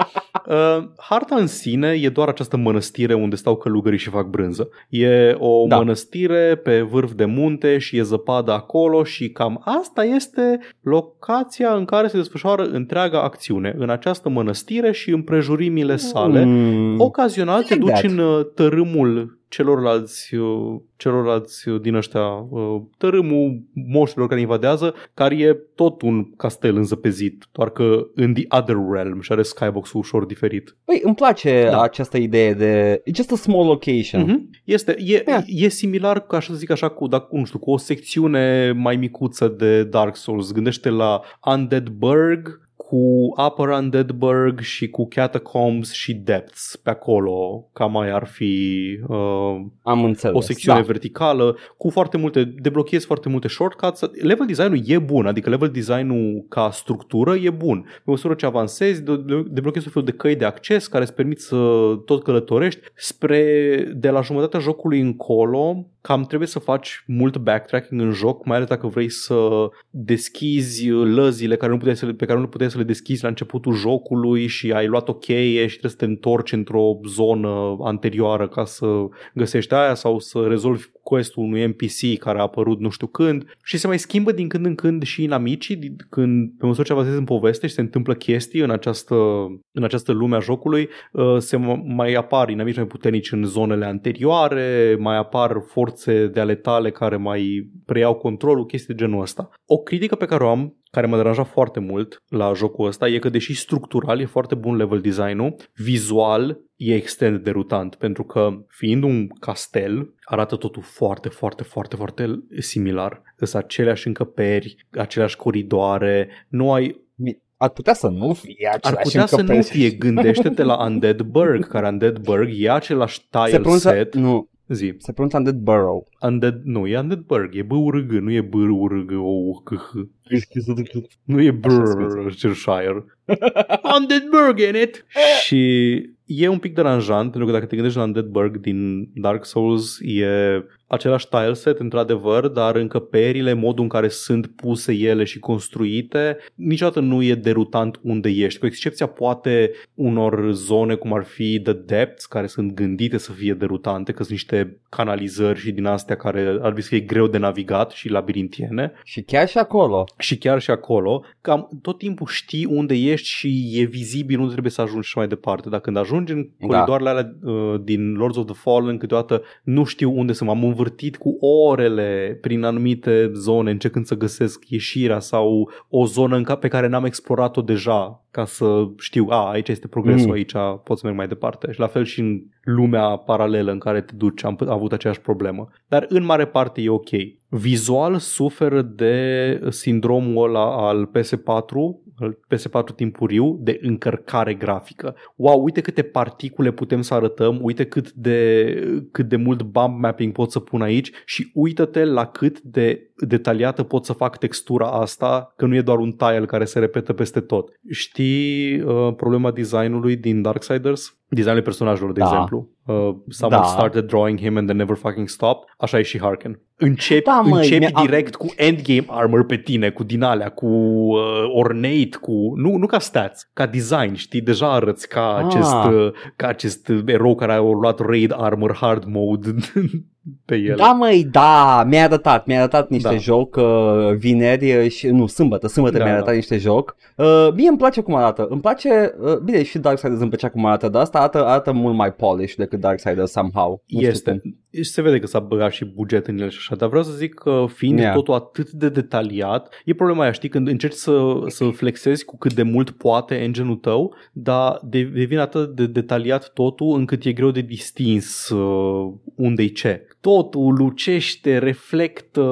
uh, harta în sine e doar această mănăstire unde stau călugării și fac brânză. E o Da. mănăstire pe vârf de munte și e zăpadă acolo și cam asta este locația în care se desfășoară întreaga acțiune, în această mănăstire și împrejurimile sale. Mm. Ocazional te like duci that. în uh, tărâmul celorlalți, uh, celorlalți uh, din ăștia, uh, tărâmul moștilor care invadează, care e tot un castel înzăpezit, doar că în the other realm și are skybox-ul ușor diferit. Păi, îmi place Da. această idee de it's just a small location. Mhm. Este, e, Yeah. e similar, ca să zic așa, cu, dacă, nu știu, cu o secțiune mai micuță de Dark Souls. Gândește la Undead Burg, cu Upper Undead Burg și cu Catacombs și Depths pe acolo, cam mai ar fi uh, Am înțeles. o secțiune da. verticală cu foarte multe, deblochezi foarte multe shortcuts. Level design-ul e bun, adică level design-ul ca structură e bun. Pe măsură ce avansezi, de- de- deblochezi un fel de căi de acces care îți permit să tot călătorești spre de la jumătatea jocului încolo cam trebuie să faci mult backtracking în joc, mai ales dacă vrei să deschizi lăzile care nu puteai să le, pe care nu puteai să le deschizi la începutul jocului și ai luat o cheie și trebuie să te întorci într-o zonă anterioară ca să găsești aia sau să rezolvi quest-ul unui NPC care a apărut nu știu când și se mai schimbă din când în când și inamicii din- când pe măsură ce avansezi în poveste și se întâmplă chestii în această, în această lume a jocului uh, se m- mai apar inamici mai puternici în zonele anterioare, mai apar forțe de ale tale care mai preiau controlul, chestii de genul ăsta. O critică pe care o am care m-a deranjat foarte mult la jocul ăsta e că deși structural e foarte bun level design-ul, vizual e extrem de derutant pentru că fiind un castel arată totul foarte, foarte, foarte, foarte similar. Sunt aceleași încăperi, aceleași coridoare, nu ai Ar putea să nu fie ar același putea să nu încăperi. fie, gândește-te la Undead Burg, care Undead Burg e același Se tile pronunță, set. nu, Zi, se pronunță Undead Burrow. Undead, nu, e Undead Burg, e B-U-R-G, nu e B-U-R-G, o c h Nu e Brrrshire. Undead Burg in it! Și e un pic deranjant, pentru că dacă te gândești la Undead Burg din Dark Souls, e același tileset, într-adevăr, dar încăperile, modul în care sunt puse ele și construite, niciodată nu e derutant unde ești. Cu excepția poate unor zone cum ar fi The Depths, care sunt gândite să fie derutante, că sunt niște canalizări și din astea care ar trebui să fie greu de navigat și labirintiene. Și chiar și acolo. Și chiar și acolo, cam tot timpul știi unde ești și e vizibil unde trebuie să ajungi și mai departe. Dar când ajungi în Da. coridoarele alea uh, din Lords of the Fallen, câteodată nu știu unde să m-am învârtit cu orele prin anumite zone, încercând să găsesc ieșirea sau o zonă în ca- pe care n-am explorat-o deja ca să știu, a, aici este progresul, Mm. aici pot să merg mai departe. Și la fel și în lumea paralelă în care te duci am p- avut aceeași problemă. Dar în mare parte e ok. Vizual suferă de sindromul ăla al PS4, al PS4 timpuriu, de încărcare grafică. Wow, uite câte particule putem să arătăm, uite cât de, cât de mult bump mapping pot să pun aici și uită-te la cât de detaliată pot să fac textura asta, că nu e doar un tile care se repetă peste tot. Știi uh, problema designului din Darksiders? Designul personajelor, de Da. exemplu. Uh, someone Da. started drawing him and then never fucking stopped. Așa e și Harken. Începi, Da, măi, începi mi-a- direct cu endgame armor pe tine, cu din alea, cu uh, ornate, cu... Nu, nu ca stats, ca design, știi? Deja arăți ca Ah. acest, uh, ca acest erou care a luat raid armor hard mode [LAUGHS] pe el. Da, măi, da, mi-a arătat, mi-a arătat niște Da. joc uh, vineri uh, și, nu, sâmbătă, sâmbătă Da, mi-a da. arătat niște joc. Uh, mie îmi place cum arată, îmi place, uh, bine, și Darksiders îmi plăcea cum arată, dar asta arată, arată mult mai polish decât Darksiders somehow. Nu știu Este. Cum. Și se vede că s-a băgat și buget în el și așa, dar vreau să zic că fiind Yeah. totul atât de detaliat, e problema aia, știi, când încerci să, să flexezi cu cât de mult poate engine-ul tău, dar de- devine atât de detaliat totul încât e greu de distins uh, unde-i ce. Totul lucește, reflectă,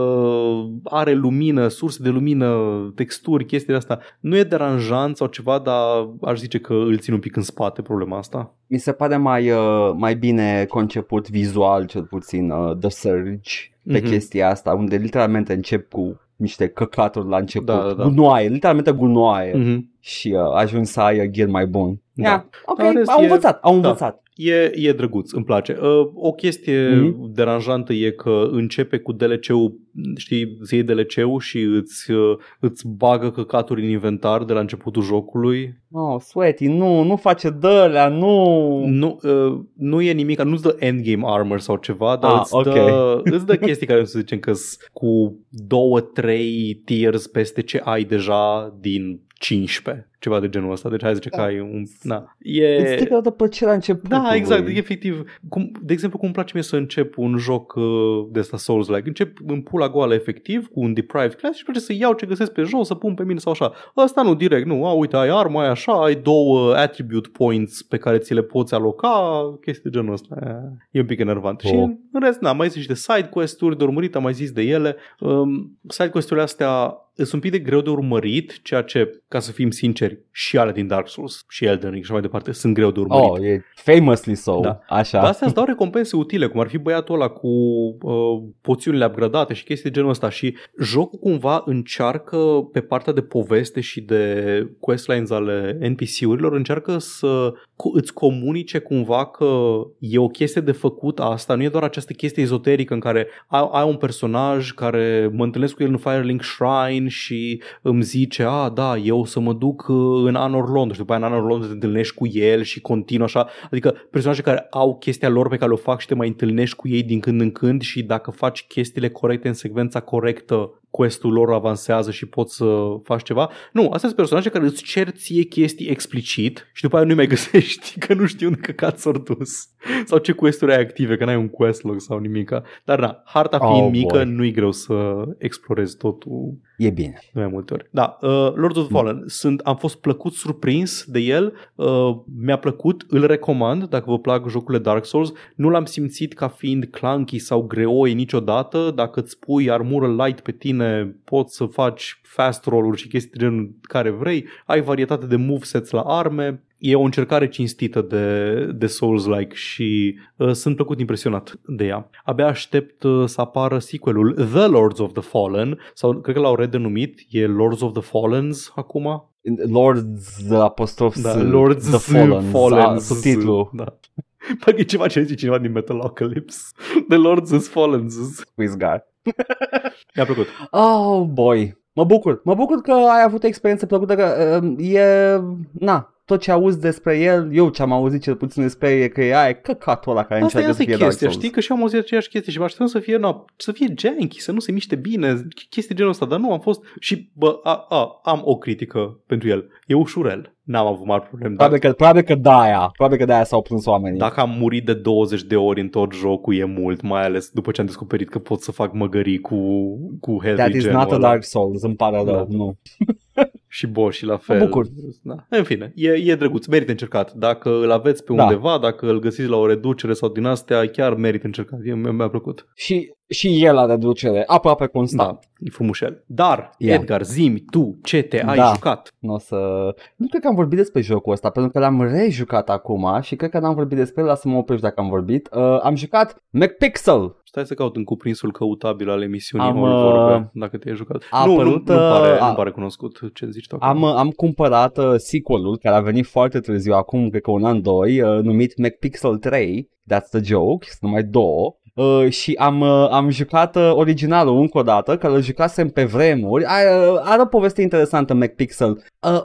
are lumină, surse de lumină, texturi, chestii de asta. Nu e deranjant sau ceva, dar aș zice că îl țin un pic în spate problema asta. Mi se pare mai, uh, mai bine conceput vizual, cel puțin, uh, The Surge, pe Mhm. chestia asta, unde literalmente încep cu niște căcaturi la început, Da, da, da. gunoaie, literalmente gunoaie Mm-hmm. și uh, ajung să ai uh, gear mai bun. Da. Yeah, ok, În rest au e- învățat, au da. Învățat. E, e drăguț, îmi place. Uh, o chestie Mhm. mm-hmm. deranjantă e că începe cu DLC-ul, știi, zi DLC-ul și îți, uh, îți bagă căcaturi în inventar de la începutul jocului. Oh, Sweaty, nu, nu face dălea, nu. Nu, uh, nu e nimic, nu-ți dă endgame armor sau ceva, dar Ah, îți, ok. dă, [LAUGHS] îți dă chestii care să zicem că cu două, trei tiers peste ce ai deja din 15, ceva de genul ăsta. Deci hai zice că ai un... Na. E... Îți strică de plăcerea începutului. Da, exact, efectiv. Cum, de exemplu, cum îmi place mie să încep un joc uh, de ăsta Souls-like. Încep în pula goală efectiv, cu un deprived class și place să iau ce găsesc pe jos, să pun pe mine sau așa. Ăsta nu, direct, nu. A, uite, ai armă, ai așa, ai două attribute points pe care ți le poți aloca, chestii de genul ăsta. E un pic enervant. Oh. Și în în rest, na, mai zis și de side quest-uri de urmărit, am mai zis de ele. Um, side quest-urile astea sunt un pic de greu de urmărit, ceea ce, ca să fim sinceri, și ale din Dark Souls și Elden Ring și mai departe sunt greu de urmărit. Oh, e famously so, Da. așa. Dar astea îți dau recompense utile, cum ar fi băiatul ăla cu uh, poțiunile upgradate și chestii de genul ăsta și jocul cumva încearcă pe partea de poveste și de questlines ale NPC-urilor, încearcă să cu, îți comunice cumva că e o chestie de făcut asta, nu e doar această chestie ezoterică în care ai, ai un personaj care mă întâlnesc cu el în Firelink Shrine și îmi zice, a, da, eu o să mă duc uh, în Anor London și după aia în Anor London te întâlnești cu el și continuă așa, adică personaje care au chestia lor pe care o fac și te mai întâlnești cu ei din când în când și dacă faci chestiile corecte în secvența corectă, questul lor avansează și poți să faci ceva. Nu, astea sunt personaje care îți cer ție chestii explicit și după aia nu mai [LAUGHS] găsești că nu știu unde căcat s-au dus. Sau ce questuri ai active, că n-ai un questlog sau nimica. Dar da, harta fiind Oh, mică, boy. nu-i greu să explorezi totul E bine. de mai multe ori. Da, uh, Lords of the Fallen. Sunt, am fost plăcut surprins de el. Uh, mi-a plăcut, îl recomand dacă vă plac jocurile Dark Souls. Nu l-am simțit ca fiind clunky sau greoi niciodată. Dacă îți pui armură light pe tine, poți să faci fast roll-uri și chestii de genul care vrei. Ai varietate de movesets la arme. E o încercare cinstită de, de Souls-like și uh, sunt plăcut impresionat de ea. Abia aștept uh, să apară sequelul The Lords of the Fallen sau cred că l-au redenumit, e Lords of the Fallens acum. Lords apostrof Da, S, Lords The Fallen, Fallen subtitlu. Da. Parcă e ceva ce zice cineva din Metalocalypse. The Lords is Fallen. Quiz guy. Mi-a plăcut. Oh, boy. Mă bucur. Mă bucur că ai avut o experiență plăcută, că uh, e... Na, tot ce auzi despre el, eu ce am auzit cel puțin despre el e că e aia, e căcatul ăla care Asta e, încearcă asta să e fie Dark chestia, Souls. știi? Că și eu am auzit aceeași chestie și mă așteptam să fie, na, să fie janky, să nu se miște bine, chestii genul ăsta, dar nu am fost și, bă, a, a, am o critică pentru el. E ușurel. N-am avut mari probleme. Dar Probabil că, probabil că de-aia, probabil că de-aia s-au plâns oamenii. dacă am murit de 20 de ori în tot jocul, e mult, mai ales după ce am descoperit că pot să fac măgării cu, cu heavy That is genul not a ăla. Dark Souls, îmi pare rău, Da. nu. [LAUGHS] Și boss și la fel. bucur. Da. În fine, e, e drăguț, merită încercat. Dacă îl aveți pe Da. undeva, dacă îl găsiți la o reducere sau din astea, chiar merită încercat. E, mi- mi-a plăcut. Și, și el are reducere, aproape constant. Da, e frumușel. Dar, Ia. Edgar, zimi tu ce te ai Da. jucat. Nu o să... Nu cred că am vorbit despre jocul ăsta, pentru că l-am rejucat acum și cred că n-am vorbit despre el, lasă mă oprești dacă am vorbit. Uh, am jucat McPixel. Stai să caut în cuprinsul căutabil al emisiunii Am, am, uh, vorbe, dacă te-ai jucat. a nu, nu, apărut, nu, pare, uh, a- nu pare cunoscut ce zici tu Am, acum. am cumpărat uh, sequelul care a venit foarte târziu, acum cred că un an, doi, uh, numit McPixel 3, That's the joke, sunt numai două. Uh, și am, uh, am jucat uh, originalul încă o dată, că îl jucasem pe vremuri. Are, uh, are o poveste interesantă McPixel. Uh,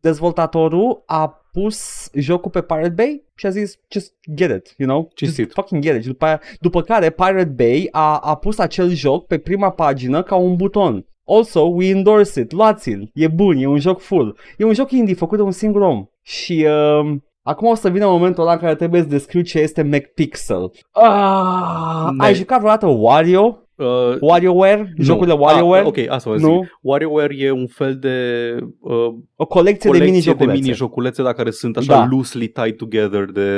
dezvoltatorul a pus jocul pe Pirate Bay și a zis just get it, you know? Cinstit. Just fucking get it. Și după, aia, după care Pirate Bay a, a pus acel joc pe prima pagină ca un buton. Also, we endorse it, luați-l, e bun, e un joc full. E un joc indie făcut de un singur om. Și uh, acum o să vină momentul ăla în care trebuie să descriu ce este McPixel. Ah, Ne- ai jucat vreodată Wario? Uh, WarioWare? nu. Jocurile WarioWare? Ah, ok, asta vă zic. Nu? WarioWare e un fel de uh, O colecție, colecție de mini-joculețe. de mini-joculețe, dar care sunt așa Da. loosely tied together de,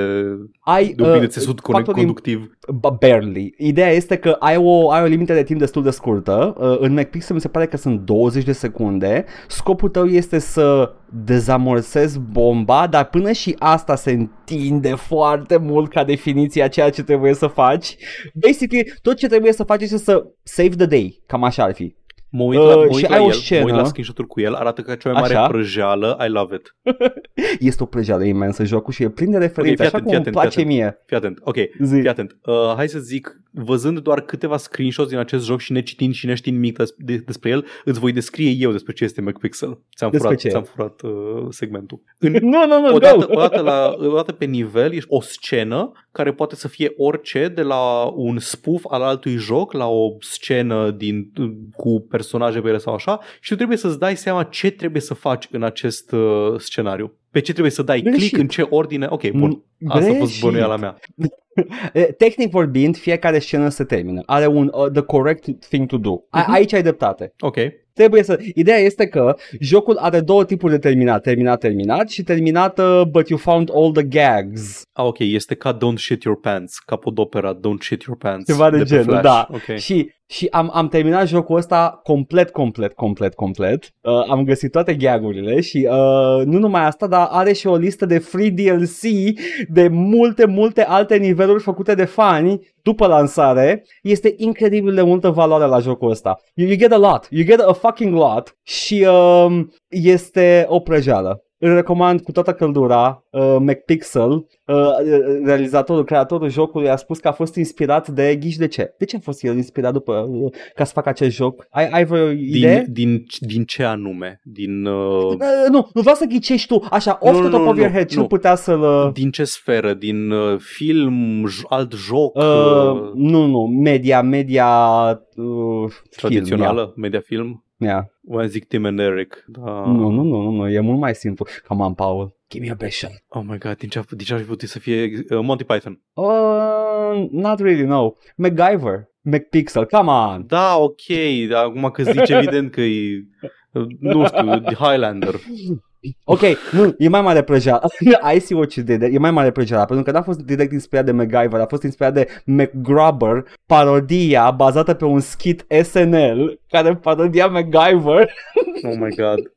ai, de un pic de uh, țesut factorul conductiv. Ba- Barely. Ideea este că ai o, ai o limită de timp destul de scurtă. Uh, În McPixel mi se pare că sunt 20 de secunde. Scopul tău este să dezamorsezi bomba, dar până și asta se întinde foarte mult ca definiție a ceea ce trebuie să faci. Basically, tot ce trebuie să faci este să save the day. Cam așa ar fi. Mă uit la, Uh, mă uit și la ai o el, scenă. mă uit la screenshot-uri cu el, arată ca cea mai mare Așa. prăjeală, I love it. [LAUGHS] Este o prăjeală imensă jocul și e plin de referințe, fii așa atent, cum fii îmi atent, place fii atent. mie. Fii atent, ok, Zi. fii atent. Uh, hai să zic, văzând doar câteva screenshots din acest joc și necitind și neștiind nimic des- de, despre el, îți voi descrie eu despre ce este McPixel. Ți-am Despre furat, ce? ți-am furat uh, segmentul. În, [LAUGHS] Nu, nu, nu, odată, go! odată, la, odată pe nivel ești o scenă care poate să fie orice, de la un spoof al altui joc la o scenă din, cu personaje pe ele sau așa și tu trebuie să-ți dai seama ce trebuie să faci în acest uh, scenariu. Pe ce trebuie să dai Greșit. click, în ce ordine. Ok, bun. Asta a fost Greșit. bănuiala mea. [LAUGHS] E, Tehnic vorbind, fiecare scenă se termină. Are un uh, the correct thing to do. A- Mhm. Aici ai dreptate. Ok. Trebuie să... Ideea este că jocul are două tipuri de terminat. Terminat, terminat și terminat uh, but you found all the gags. Ah, ok, este ca Don't Shit Your Pants, capodopera Don't Shit Your Pants. Ceva de, pe genul, Flash. da. Ok. Și, și am, am terminat jocul ăsta complet, complet, complet, complet. Uh, am găsit toate gagurile și uh, nu numai asta, dar are și o listă de free DLC de multe, multe alte niveluri făcute de fani după lansare. Este incredibil de multă valoare la jocul ăsta. You, you get a lot. You get a fucking lot. Și um, este o prăjeală. Îl recomand cu toată căldura uh, McPixel, uh, realizatorul, creatorul jocului a spus că a fost inspirat de ghiși de ce? De ce a fost el inspirat după uh, ca să facă acest joc? Ai, ai vreo idee? Din, din, din ce anume? Din, uh, Uh, nu, nu vreau să ghicești tu, așa, off Nu, the nu, top nu, of your nu, head, ce nu. nu putea să-l... Uh, din ce sferă? Din uh, film, j- alt joc? uh, uh, nu, nu, media, media... Uh, tradițională? Film, Media film? Yeah. Yeah. Oare zic Tim and Eric? Da. Nu, nu, nu, nu, nu, e mult mai simplu. Come on, Paul, give me a best shot. Oh my god, din ce, din ce ar fi putut să fie uh, Monty Python? Uh, not really, no. MacGyver, McPixel, come on. Da, ok, dar acum că zici evident că e, uh, nu știu, The Highlander. [LAUGHS] Ok, nu, e mai mare prăjeala. [LAUGHS] Și see what you did. E mai mare prăjeala, pentru că n-a fost direct inspirat de MacGyver, a fost inspirat de MacGrubber, parodia bazată pe un skit SNL care parodia MacGyver. Oh my god.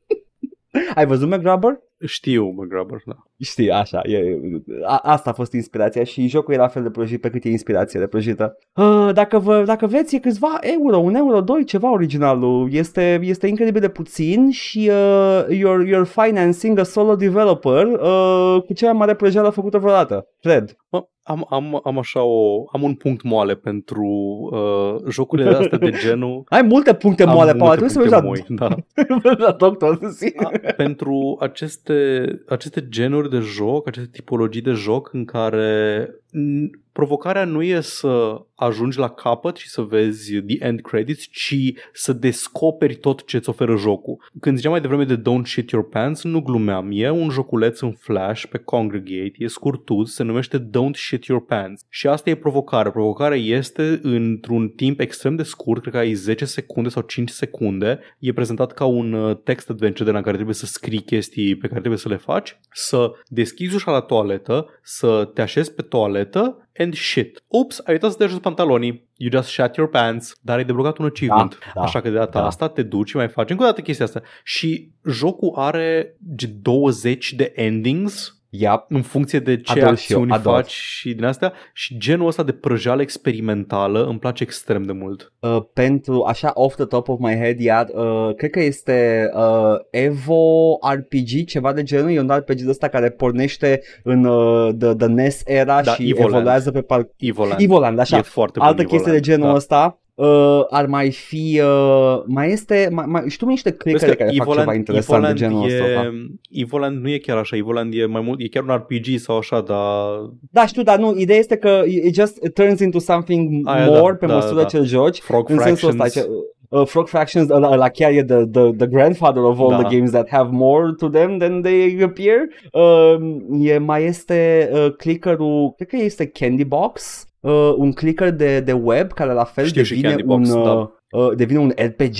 Ai văzut MacGrubber? Știu, McGrubber, da. Știi, așa, e, a, asta a fost inspirația și jocul era fel de prăjit pe cât e inspirație de prăjită. Uh, dacă, vă, dacă vreți, e câțiva euro, un euro, doi, ceva originalul. Este, este incredibil de puțin și uh, you're, you're financing a solo developer uh, cu cea mai mare prăjeală făcută vreodată, cred. Mă, am, am, am așa o, am un punct moale pentru uh, jocurile astea de [LAUGHS] genul. Ai multe puncte Am moale, Paul, multe trebuie să mergi puncte [LAUGHS] la, moi, da. la doctor să zi. A, pentru aceste, aceste genuri de joc, aceste tipologii de joc în care n- provocarea nu e să ajungi la capăt și să vezi the end credits, ci să descoperi tot ce îți oferă jocul. Când ziceam mai devreme de Don't Shit Your Pants, nu glumeam. E un joculeț în Flash pe Congregate, e scurtuz, se numește Don't Shit Your Pants. Și asta e provocarea. Provocarea este într-un timp extrem de scurt, cred că ai 10 secunde sau 5 secunde, e prezentat ca un uh, text adventure de la care trebuie să scrii chestii pe care trebuie să le faci, să deschizi ușa la toaletă, să te așezi pe toaletă and shit. Ups, ai uitat să te jos pantalonii. You just shat your pants, dar ai deblocat un achievement. da, Așa că de data da. asta te duci și mai faci încă o dată chestia asta. Și jocul are ge- 20 de endings Yep. în funcție de ce Ador și eu, acțiuni ador. faci și din astea și genul ăsta de prăjeală experimentală îmi place extrem de mult. Uh, pentru, așa, off the top of my head, iar, uh, cred că este uh, Evo RPG, ceva de genul, e un RPG de ăsta care pornește în uh, the, the NES era Da, și Evoland. evoluează pe par... Evoland. Evoland, așa, E foarte bun altă chestie de Evoland, genul da. ăsta. Uh, ar mai fi, uh, mai este, mai, mai, știu niște Vezi clickere că care fac ceva interesant de genul e, ăsta. Da. Evoland nu e chiar așa, Evoland e mai mult, e chiar un RPG sau așa, dar da, știu, dar nu, ideea este că it just turns into something Aia, more da, pe da, măsură da. ce îl joci. Frog în sensul Fractions. ăsta, ce, uh, Frog Fractions, ăla, ăla chiar e the, the, the grandfather of all Da. the games that have more to them than they appear. Uh, e, mai este uh, clickerul, cred că este Candy Box, uh, un clicker de, de web care la fel Știu și devine Candy Box, un... da. Uh, uh, devine un RPG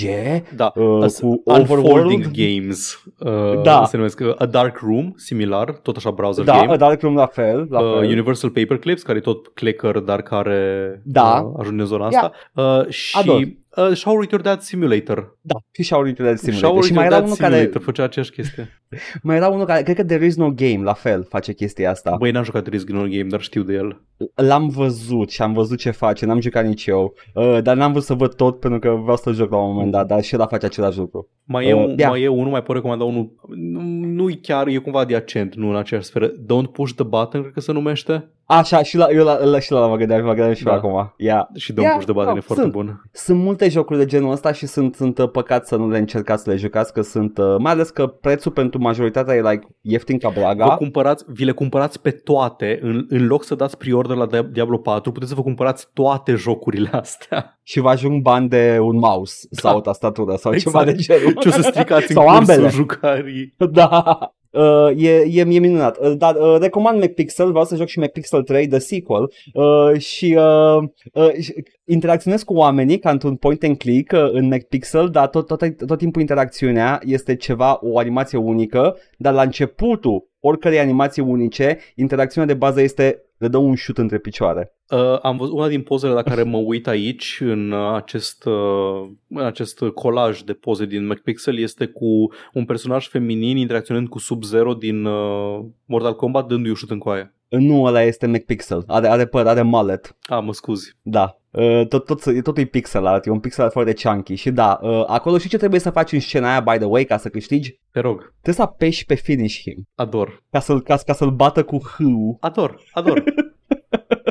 Da, uh, As- cu Unfolding Overworld. Games uh, Da. se numesc uh, A Dark Room, similar, tot așa browser Da, game. Dark Room la fel. La Uh, fel. Universal Paperclips, care e tot clicker, dar care Da. uh, ajunge în zona asta. Uh, și Ador. Uh, Shower with Your Dad Simulator. Da, și Shower With Your Dad Simulator. Shower și with mai Your era Dad unul Simulator care, făcea aceeași chestie. [LAUGHS] mai era unul care, cred că There Is No Game, la fel, face chestia asta. Băi, n-am jucat Risk No Game, dar știu de el. L-am văzut și am văzut ce face, n-am jucat nici eu, uh, dar n-am vrut să văd tot pentru că vreau să joc la un moment dat, dar și ăla face același lucru. Mai e, Uh, un, da. mai e unul, mai pot recomanda unul, nu, nu-i chiar, e cumva adiacent, nu în aceeași sferă. Don't Push the Button, cred că se numește. Așa, și la, eu la, la, și la, la mă gândeam, mă gândeam și Da. da. acum. Yeah. Și Don't Ia, Push the Button da, e foarte sunt. bun. Sunt multe jocuri de genul ăsta și sunt, sunt uh, păcat să nu le încercați să le jucați, că sunt, uh, mai ales că prețul pentru majoritatea e like ieftin ca Vă blaga. cumpărați, vi le cumpărați pe toate, în, în loc să dați pre-order la Dia- Diablo 4, puteți să vă cumpărați toate jocurile astea. și vă ajung bani de un mouse sau o tastatură sau Exact. ceva de genul. Ce o să stricați în Sau cursul ambele. jucării. da. Uh, e, e, e minunat. Uh, dar uh, recomand McPixel, vreau să joc și McPixel 3, The Sequel uh, și, uh, uh, și interacționez cu oamenii ca într-un point and click uh, în McPixel, dar tot, tot, tot timpul interacțiunea este ceva, o animație unică, dar la începutul oricărei animații unice, interacțiunea de bază este le dă un șut între picioare. Uh, am văzut una din pozele la care mă uit aici în uh, acest, uh, în acest colaj de poze din McPixel este cu un personaj feminin interacționând cu Sub-Zero din uh, Mortal Kombat dându-i un șut în coaie. Nu ăla este McPixel, are, are păr, are mullet. A, mă scuzi. Da, uh, tot, tot, tot e pixel art, e un pixel art foarte chunky și da, uh, acolo și ce trebuie să faci în scena aia, by the way, ca să câștigi? Te rog. Trebuie să apeși pe finish him, Ador. ca să-l, ca, ca să-l bată cu H. Ador. Ador. [LAUGHS]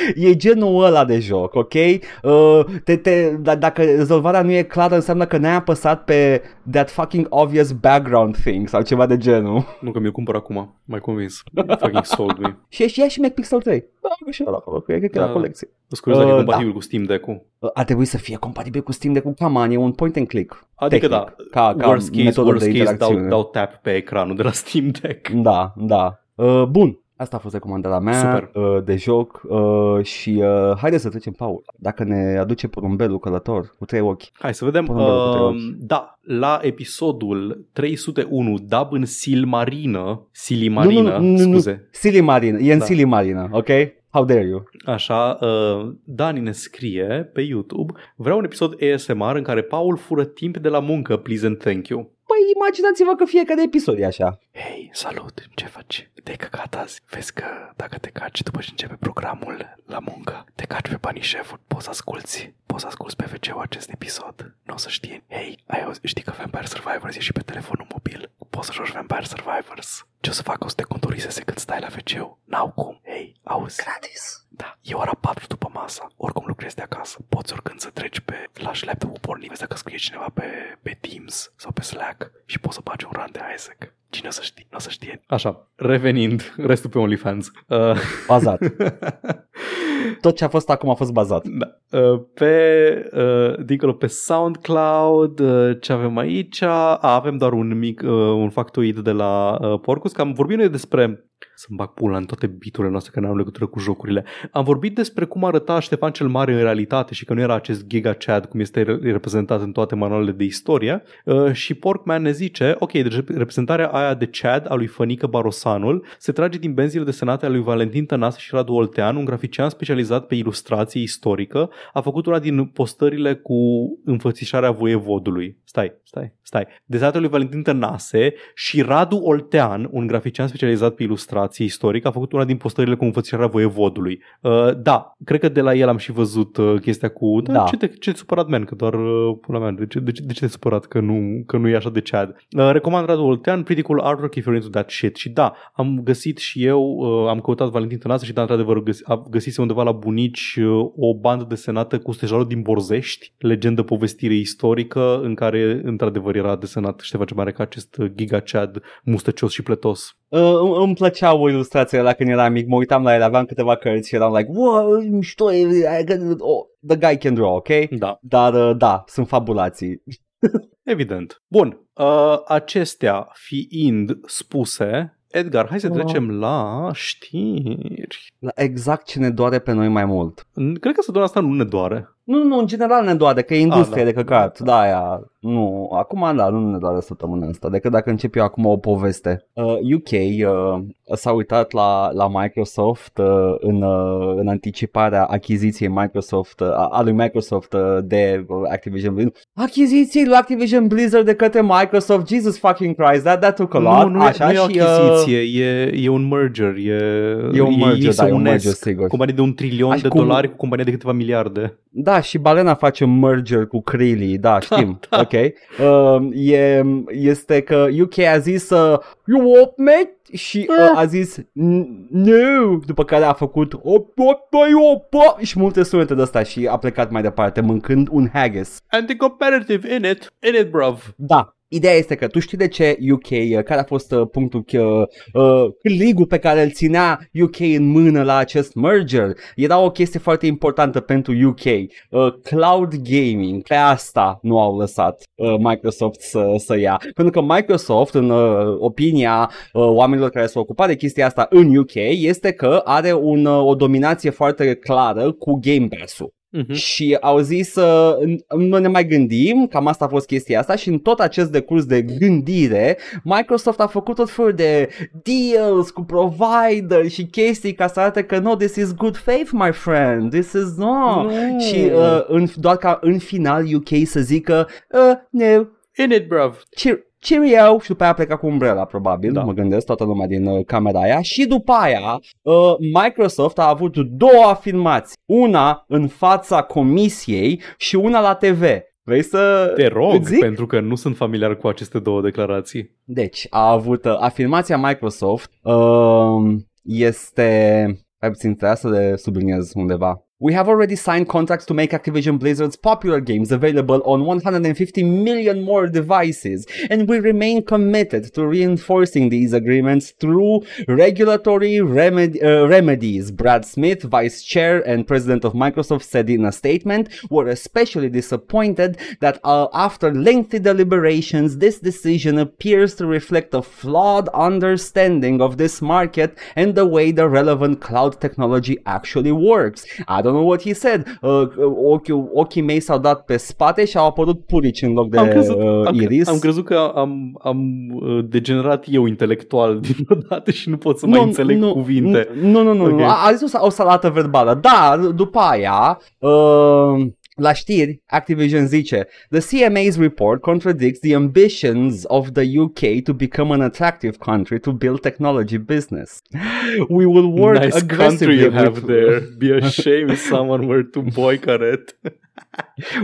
[LAUGHS] E genul ăla de joc, ok? Uh, te, te, d- dacă rezolvarea nu e clară, înseamnă că n-ai apăsat pe that fucking obvious background thing sau ceva de genul. nu că mi-l cumpăr acum. Mai convins. Fucking sold me. [LAUGHS] Și e și, ia și McPixel 3. Da, și ăla acolo, cred că e Da. la colecție. Sunt curios dacă e Uh, compatibil cu Steam Deck-ul. Uh, Ar trebui să fie compatibil cu Steam de cu Come on, e un point and click. Adică tehnic, da, ca, ca worst case, metodă worst de case dau, interacțiune. dau tap pe ecranul de la Steam Deck. Da, da. Uh, bun. Asta a fost recomandarea mea Super. uh, de joc uh, și uh, haideți să trecem, Paul, dacă ne aduce porumbelul călător cu trei ochi. Hai să vedem. Până la Uh, ochi. da, la episodul 301, dub în Silmarină, Silimarină, nu, nu, nu, scuze. Silimarina, e în Da. Silimarina, ok? How dare you? Așa, uh, Dani ne scrie pe YouTube, vreau un episod ASMR în care Paul fură timp de la muncă, please and thank you. Păi imaginați-vă că fiecare episod e așa. Hei, salut, ce faci? Te-ai căcat azi? Vezi că dacă te caci după ce începe programul la muncă, te caci pe banii șeful, poți să asculti, poți să asculti pe wc acest episod. Nu o să știi. Hei, ai auzit, știi că Vampire Survivors e și pe telefonul mobil. Poți să joci Vampire Survivors. Ce o să fac? O să te contoriseze cât stai la wc N-au cum. Hei, auzi. Gratis. Da, e ora 4 după masa. Oricum lucrezi de acasă. Poți oricând să treci pe flash laptop-ul pornit, vezi dacă scrie cineva pe, pe Teams sau pe Slack și poți să bagi un run de Isaac. Cine o să știe? Nu o să știe. Așa, revenind, restul pe OnlyFans. Uh, Bazat. [LAUGHS] Tot ce a fost acum a fost bazat. da. uh, pe, uh, dincolo pe SoundCloud, uh, ce avem aici? A, avem doar un mic, uh, un factoid de la uh, Porcus, că am vorbit noi despre să-mi bag pula în toate biturile noastre care nu au legătură cu jocurile. Am vorbit despre cum arăta Ștefan cel Mare în realitate și că nu era acest Giga Chad cum este re- reprezentat în toate manualele de istorie uh, și Porkman ne zice, ok, deci rep- reprezentarea aia de Chad a lui Fănică Barosanul se trage din benzile desenate a lui Valentin Tănase și Radu Oltean, un grafician specializat pe ilustrație istorică, a făcut una din postările cu înfățișarea voievodului. Stai, stai, stai. Desenate lui Valentin Tănase și Radu Oltean, un grafician specializat pe ilustrație istorică, a făcut una din postările cu înfățișarea voievodului. Uh, da, cred că de la el am și văzut uh, chestia cu da, Da. ce te, ce te supărat, man, că doar uh, pula mea, de ce, de, ce, de ce te-ai supărat că nu, că nu e așa de Chad? Uh, recomand Radu Oltean, pretty cool artwork if you're into that shit. Și da, am găsit și eu, uh, am căutat Valentin Tănase și da, într-adevăr găs- a găsise undeva la bunici uh, o bandă desenată cu stejarul din Borzești, legendă povestire istorică în care într-adevăr era desenat Ștefan cel Mare ca acest uh, Giga Chad mustăcios și plătos. Uh, îmi- îmi plăceau ilustrațiile la când eram mic, mă uitam la ele, aveam câteva cărți și eram like, wow, mișto, e, e, oh, the guy can draw, ok? Da. Dar uh, da, sunt fabulații. [LAUGHS] Evident. Bun, uh, acestea fiind spuse, Edgar, hai să Oh. trecem la știri. La exact ce ne doare pe noi mai mult. Cred că săptămâna asta nu ne doare. Nu, nu, în general ne doare, că e industrie A, da. de căcat, da, aia, nu, acum da, nu ne doare săptămâna asta, decât dacă încep eu acum o poveste. Uh, UK uh, s-a uitat la, la Microsoft uh, în, uh, în anticiparea achiziției Microsoft, uh, a a lui Microsoft uh, de uh, Activision Blizzard. Achiziții lui Activision Blizzard de către Microsoft, Jesus fucking Christ, that, that took a lot, nu, nu, așa, e, nu e o și, uh, achiziție, e, e un merger. E, E un ei- merger, ei se da, e un unesc. merger, sigur. Companie de un trilion Așa de cum- dolari cu companie de câteva miliarde. Da, și Balena face un merger cu Krilly, [LAUGHS] da, știm, da. Ok. Uh, e, este că UK a zis uh, You what, mate? Și uh, a zis "N- No, după care a făcut op, op, op, op, și multe sunete de asta și a plecat mai departe mâncând un haggis. Anti-competitive in it, in it, bruv. Da, Ideea este că tu știi de ce UK, uh, care a fost uh, punctul, uh, uh, cârligul pe care îl ținea UK în mână la acest merger. Era o chestie foarte importantă pentru UK. Uh, cloud gaming, pe asta nu au lăsat uh, Microsoft să, să ia. Pentru că Microsoft, în uh, opinia uh, oamenilor care s-au ocupat de chestia asta în UK, este că are un, uh, o dominație foarte clară cu Game Pass-ul. Mhm. Și au zis să nu ne mai gândim, cam asta a fost chestia asta și în tot acest decurs de gândire, Microsoft a făcut tot felul de deals cu provider și chestii ca să arate că no, this is good faith, my friend, this is no. Nu. Și uh, în, doar ca în final UK să zică, uh, no, In it, bruv. cheer- cheerio și după aia pleca cu umbrela probabil, Da. mă gândesc, toată lumea din uh, camera aia și după aia uh, Microsoft a avut două afirmații, una în fața comisiei și una la TV. Vrei să Te rog, îți zic? pentru că nu sunt familiar cu aceste două declarații. Deci, a avut uh, afirmația Microsoft uh, este... Hai puțin, trebuia să le subliniez undeva. We have already signed contracts to make Activision Blizzard's popular games available on 150 million more devices, and we remain committed to reinforcing these agreements through regulatory uh, remedies. Brad Smith, vice chair and president of Microsoft, said in a statement, "We're especially disappointed that uh, after lengthy deliberations, this decision appears to reflect a flawed understanding of this market and the way the relevant cloud technology actually works." I don't know what he said. Uh, ochii, ochii mei s-au dat pe spate și au apărut purici în loc de am, crezut, uh, am, iris. am crezut că am, am uh, degenerat eu intelectual [LAUGHS] din dată și nu pot să mai înțeleg cuvinte. Nu, nu, nu, Ok. nu. A, a zis o, o salată verbală. Dar după aia, uh, la știri, Activision zice The CMA's report contradicts the ambitions of the UK to become an attractive country to build technology business. [LAUGHS] We will work nice aggressively country you have with- there. [LAUGHS] Be a shame if someone were to boycott it. [LAUGHS]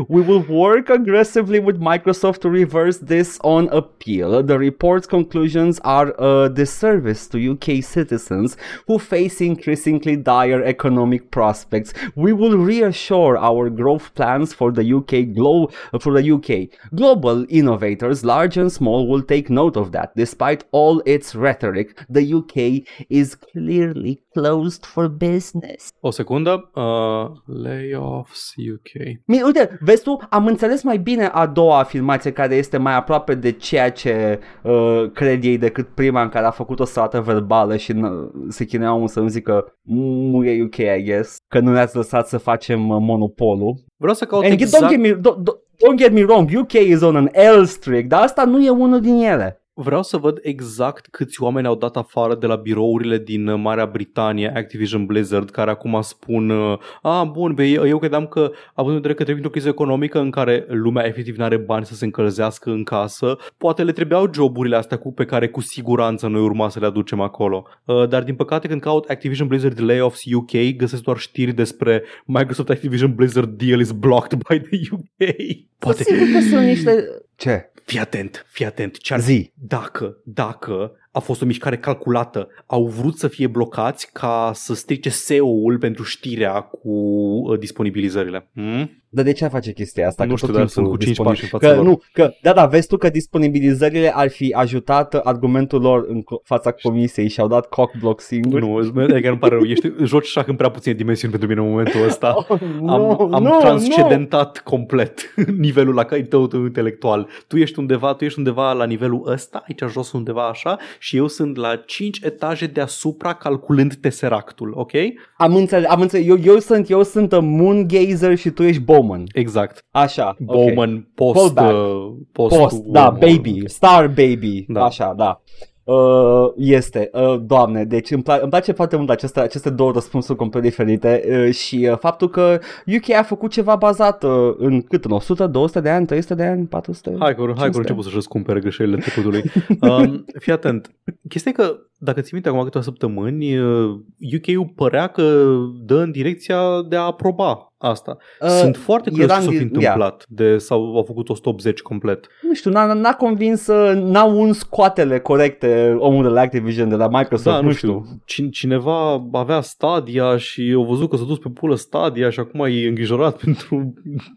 We will work aggressively with Microsoft to reverse this on appeal. The report's conclusions are a disservice to UK citizens who face increasingly dire economic prospects. We will reassure our growth plans for the UK glo- for the UK. Global innovators, large and small, will take note of that. Despite all its rhetoric, the UK is clearly closed for business. O secundă. Uh, layoffs UK. Mi- Uite, vezi tu, am înțeles mai bine a doua afirmație care este mai aproape de ceea ce uh, cred ei decât prima în care a făcut o salată verbală și n- se chinuia omul să nu zică nu e UK, I guess, că nu ne-ați lăsat să facem uh, monopolul. Vreau să caut And exact... don't, get me, don't, don't get me wrong, UK is on an L streak, dar asta nu e unul din ele. Vreau să văd exact câți oameni au dat afară de la birourile din uh, Marea Britanie, Activision Blizzard, care acum spun uh, A, bun, be, eu eu credeam că, având în vedere că trebuie o criză economică în care lumea efectiv nu are bani să se încălzească în casă, poate le trebuiau joburile astea cu, pe care cu siguranță noi urma să le aducem acolo. Uh, dar din păcate când caut Activision Blizzard Layoffs UK, găsesc doar știri despre Microsoft Activision Blizzard deal is blocked by the UK. Poate, Sigur că sunt niște... Ce? fii atent, fii atent, ce-ar Zi. dacă, dacă a fost o mișcare calculată, au vrut să fie blocați ca să strice SEO-ul pentru știrea cu uh, disponibilizările. Hmm? Dar de ce ar face chestia asta? Nu Că știu, tot dar timpul sunt cu cinci disponibil- pași în fața că, lor. Nu, că, da, da, vezi tu că disponibilizările ar fi ajutat argumentul lor în co- fața comisiei și au dat cockblock singur. Nu, îți- chiar îmi pare rău. Ești, joci șah în prea puține dimensiuni pentru mine în momentul ăsta. [LAUGHS] Oh, Am, am transcendentat complet [LAUGHS] nivelul la care tău tău intelectual. Tu ești undeva, tu ești undeva la nivelul ăsta, aici jos undeva așa, și eu sunt la 5 etaje deasupra calculând Tesseractul, ok? Am înțeles, am înțeles. Eu, eu sunt, eu sunt a moon gazer și tu ești Bowman. Exact. Așa. ok. Bowman post, Callback. uh, post, Post, da, Wormhole. baby, star baby, Da. așa, da. Uh, este, uh, doamne, deci îmi, pla- îmi place foarte mult aceste, aceste două răspunsuri complet diferite uh, și uh, faptul că UK a făcut ceva bazat uh, în cât, în 100, 200 de ani, 300 de ani, 400? Hai că, hai că 500. au început să-și răscumpere greșelile trecutului. [LAUGHS] Um, fii atent. Chestia e că, dacă ți minte acum câteva săptămâni, uh, UK-ul părea că dă în direcția de a aproba asta. Uh, Sunt foarte curios era ce s-a fi în- întâmplat de, sau au făcut 180 complet. Nu știu, n-a, n-a convins, uh, n-a uns coatele corecte omul de la Activision, de la Microsoft, Da, nu știu. Cine, cineva avea Stadia și au văzut că s-a dus pe pulă Stadia și acum e îngrijorat [LAUGHS] pentru...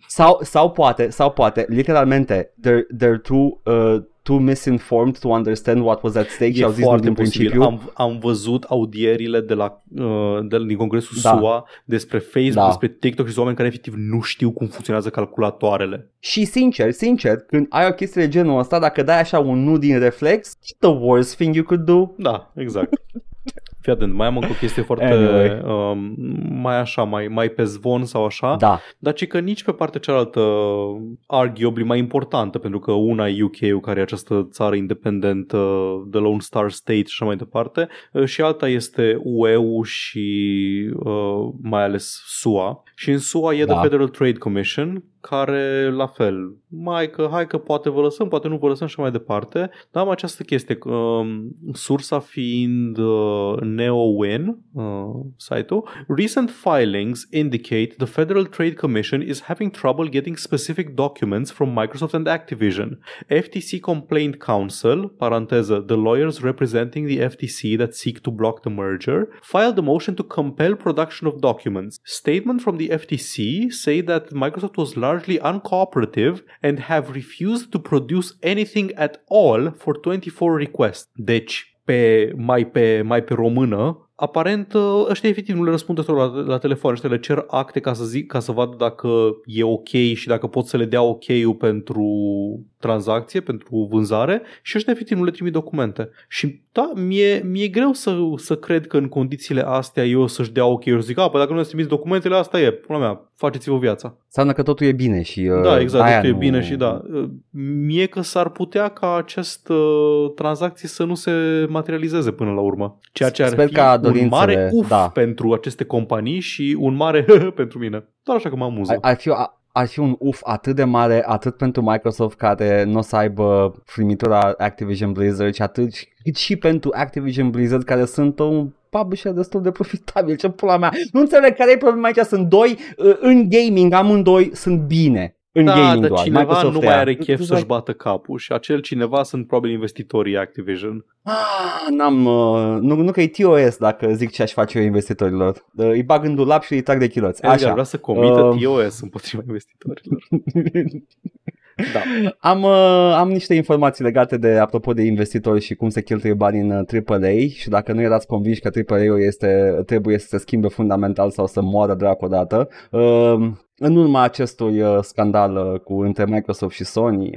Sau, sau poate, sau poate, literalmente, they're, they're too, uh, too misinformed to understand what was at stake și E au zis nu foarte din posibil. principiu. Am, am văzut audierile de la, uh, de, din Congresul Da. SUA despre Facebook, Da. despre TikTok și sunt oameni care efectiv nu știu cum funcționează calculatoarele. Și sincer, sincer, când ai o chestie de genul ăsta, dacă dai așa un nu din reflex, the worst thing you could do. Da, exact. [LAUGHS] Fii atent, mai am încă o chestie foarte Anyway. um, mai așa, mai, mai pe zvon sau așa, Da, dar ci că nici pe partea cealaltă arguably mai importantă, pentru că una e UK-ul care e această țară independentă de Lone Star State și așa mai departe uh, și alta este UE-ul și uh, mai ales SUA și în SUA e Da. The Federal Trade Commission care la fel, mai că hai că poate vă lăsăm, poate nu vă lăsăm și mai departe, dar am această chestie, um, sursa fiind uh, NeoWin, uh, site-ul, recent filings indicate the Federal Trade Commission is having trouble getting specific documents from Microsoft and Activision. FTC Complaint Counsel, paranteză, the lawyers representing the FTC that seek to block the merger, filed a motion to compel production of documents. Statement from the FTC say that Microsoft was largely uncooperative and have refused to produce anything at all for 24 requests. Deci, pe, mai, pe, mai pe română, aparent ă, ăștia efectiv nu le răspund destul la, la telefon, ăștia le cer acte ca să zic, ca să vadă dacă e ok și dacă pot să le dea ok-ul pentru tranzacție, pentru vânzare și ăștia efectiv nu le trimit documente. Și da, mi-e, mi-e greu să, să cred că în condițiile astea eu să-și dea ok și zic, a, păi dacă nu le trimiți documentele, asta e, pula mea, faceți-vă viața. înseamnă că totul e bine și uh, Da, exact, aia totul e nu- bine și da. Mie că s-ar putea ca această uh, tranzacție să nu se materializeze până la urmă. Ceea ce ar Sper fi ca un dorințele, mare uf da. pentru aceste companii și un mare [LAUGHS] pentru mine. Doar așa că mă amuză. Ar, ar, fi, a- ar fi un uf atât de mare, atât pentru Microsoft care nu o să aibă frimitura Activision Blizzard, și atât cât și pentru Activision Blizzard care sunt un publisher destul de profitabil. Ce pula mea. Nu înțeleg care e problema aici. Sunt doi uh, în gaming, amândoi sunt bine. În da, gaming dar doar. cineva Microsoft nu e mai aia. are chef Exact. să-și bată capul și acel cineva sunt probabil investitorii Activision. Ah, n-am, uh, nu, nu că e TOS dacă zic ce aș face eu investitorilor. Uh, îi bag în dulap și îi trag de chiloți. Edgar Așa. vrea să comită Um. TOS împotriva investitorilor. [LAUGHS] Da. Am, uh, am niște informații legate de, apropo de investitori și cum se cheltuie bani în uh, AAA și dacă nu erați convinși că AAA-ul este, trebuie să se schimbe fundamental sau să moară dracu odată, uh, în urma acestui uh, scandal uh, cu între Microsoft și Sony,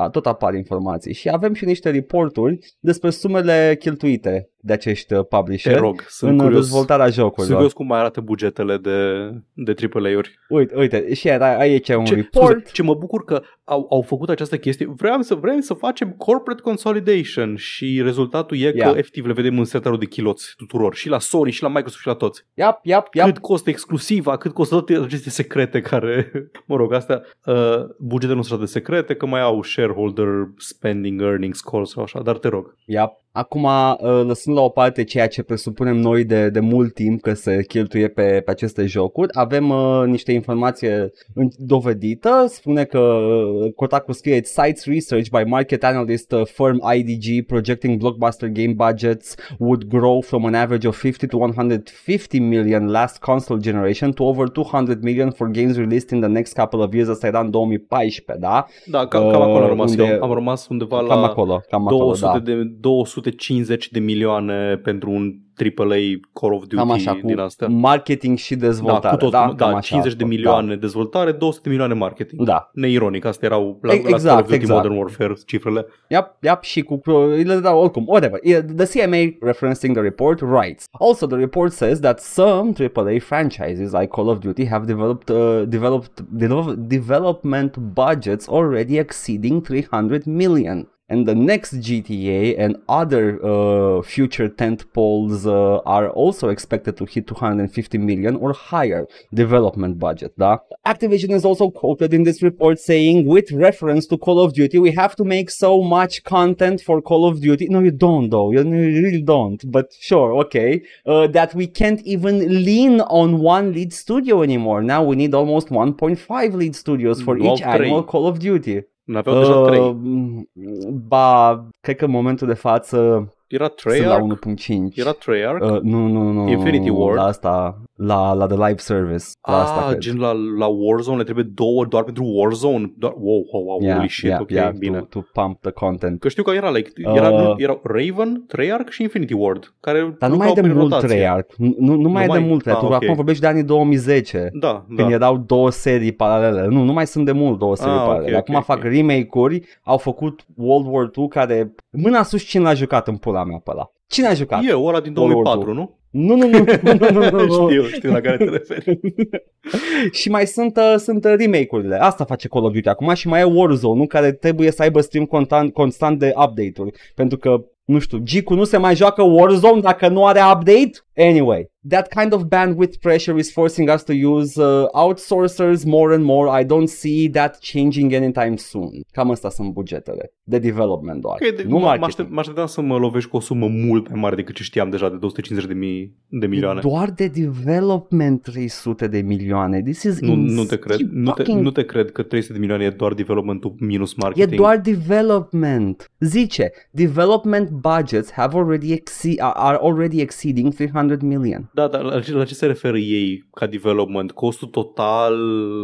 uh, tot apar informații și avem și niște reporturi despre sumele cheltuite de acești uh, Te publisher rog, sunt în uh, curios, dezvoltarea sunt jocurilor. curios cum mai arată bugetele de, de AAA-uri. Uite, uite, și era aici un Ce, report. scuze, ce mă bucur că au, au făcut această chestie. Vreau să vrem să facem corporate consolidation și rezultatul e Yeah. că efectiv le vedem în setarul de chiloți tuturor. Și la Sony, și la Microsoft, și la toți. Yep, yep, yep. Cât costă exclusiva, cât costă toate aceste secrete care, [LAUGHS] mă rog, astea, uh, bugetele nu sunt atât de secrete, că mai au shareholder spending earnings calls sau așa, dar te rog. Yep. Acum, uh, lăsând la o parte ceea ce presupunem noi de, de mult timp că se cheltuie pe, pe aceste jocuri, avem uh, niște informație în- dovedită. Spune că uh, Kotaku scrie Sites research by market analyst uh, firm IDG projecting blockbuster game budgets would grow from an average of 50 to 150 million last console generation to over 200 million for games released in the next couple of years. Asta era în 2014, da? Da, cam, cam acolo am rămas unde- eu. Am rămas undeva Cam la acolo, cam acolo, 200, da. de, 200 450 de milioane pentru un AAA Call of Duty Cam așa, cu din astea. marketing și dezvoltare. Da, cu tot, da, da, Cam așa, 50 de da. milioane dezvoltare, 200 de milioane marketing. Da. Neironic, astea erau la, E- la Call exact, of Duty exact. Modern Warfare cifrele. Yep, yep, și cu le dau oricum, whatever. Yeah, The CMA referencing the report writes. Also, the report says that some AAA franchises like Call of Duty have developed uh, developed develop, development budgets already exceeding 300 million. And the next GTA and other uh, future tentpoles uh, are also expected to hit 250 million or higher development budget. Da? Activision is also quoted in this report saying, with reference to Call of Duty, we have to make so much content for Call of Duty. No, you don't, though. You really don't. But sure, okay. Uh, that we can't even lean on one lead studio anymore. Now we need almost 1.5 lead studios for each annual. Call of Duty. N-aveau deja Uh, 3. ba, cred că în momentul de față Era sunt la Treyarch? 1.5. Era Treyarch? Uh, nu, nu, nu. Infinity Ward? La asta, la, la The Live Service. La asta, ah, cred. gen la, la Warzone, le trebuie două doar pentru Warzone. Doar, wow, wow, wow, yeah, holy shit, yeah, ok, yeah, bine. To, to pump the content. Că știu că era, like, era, Uh, nu, erau Raven, Treyarch și Infinity Ward, care Dar nu mai e lucrau de prin mult rotație. Treyarch. Nu, nu, nu mai e Nu de mai- mult Treyarch. ah, Tu ok. acum vorbești de anii 2010. Da, Când da. erau două serii paralele. Nu, nu mai sunt de mult două serii Ah, ok, paralele. ok, Acum ok. fac remake-uri, au făcut World War 2 care... Mâna sus cine l-a jucat în pula mea pe ăla? Cine a jucat? Eu, ăla din World War 2004, nu? Nu, nu, nu, nu, nu, nu, nu. știu, știu la care te referi. [LAUGHS] și mai sunt, uh, sunt uh, remake-urile. Asta face Call of Duty acum și mai e Warzone, nu? Care trebuie să aibă stream constant, constant de update-uri. Pentru că, nu știu, Gicu nu se mai joacă Warzone dacă nu are update? Anyway, that kind of bandwidth pressure is forcing us to use uh, outsourcers more and more. I don't see that changing anytime soon. Cam asta sunt bugetele de development doar. Ok, de, nu mă, mă, marketing. aștept, mă așteptam să mă lovești cu o sumă mult mai mare decât ce știam deja de 250 de, mii, de milioane. Doar de development 300 de milioane. This is Nu, nu te ins- cred. Nu te, fucking nu te cred că 300 de milioane e doar developmentul minus E marketing. doar development. Zice, development budgets have already exce- are already exceeding 300 million. Da, dar la ce, la ce se referă ei ca development? Costul total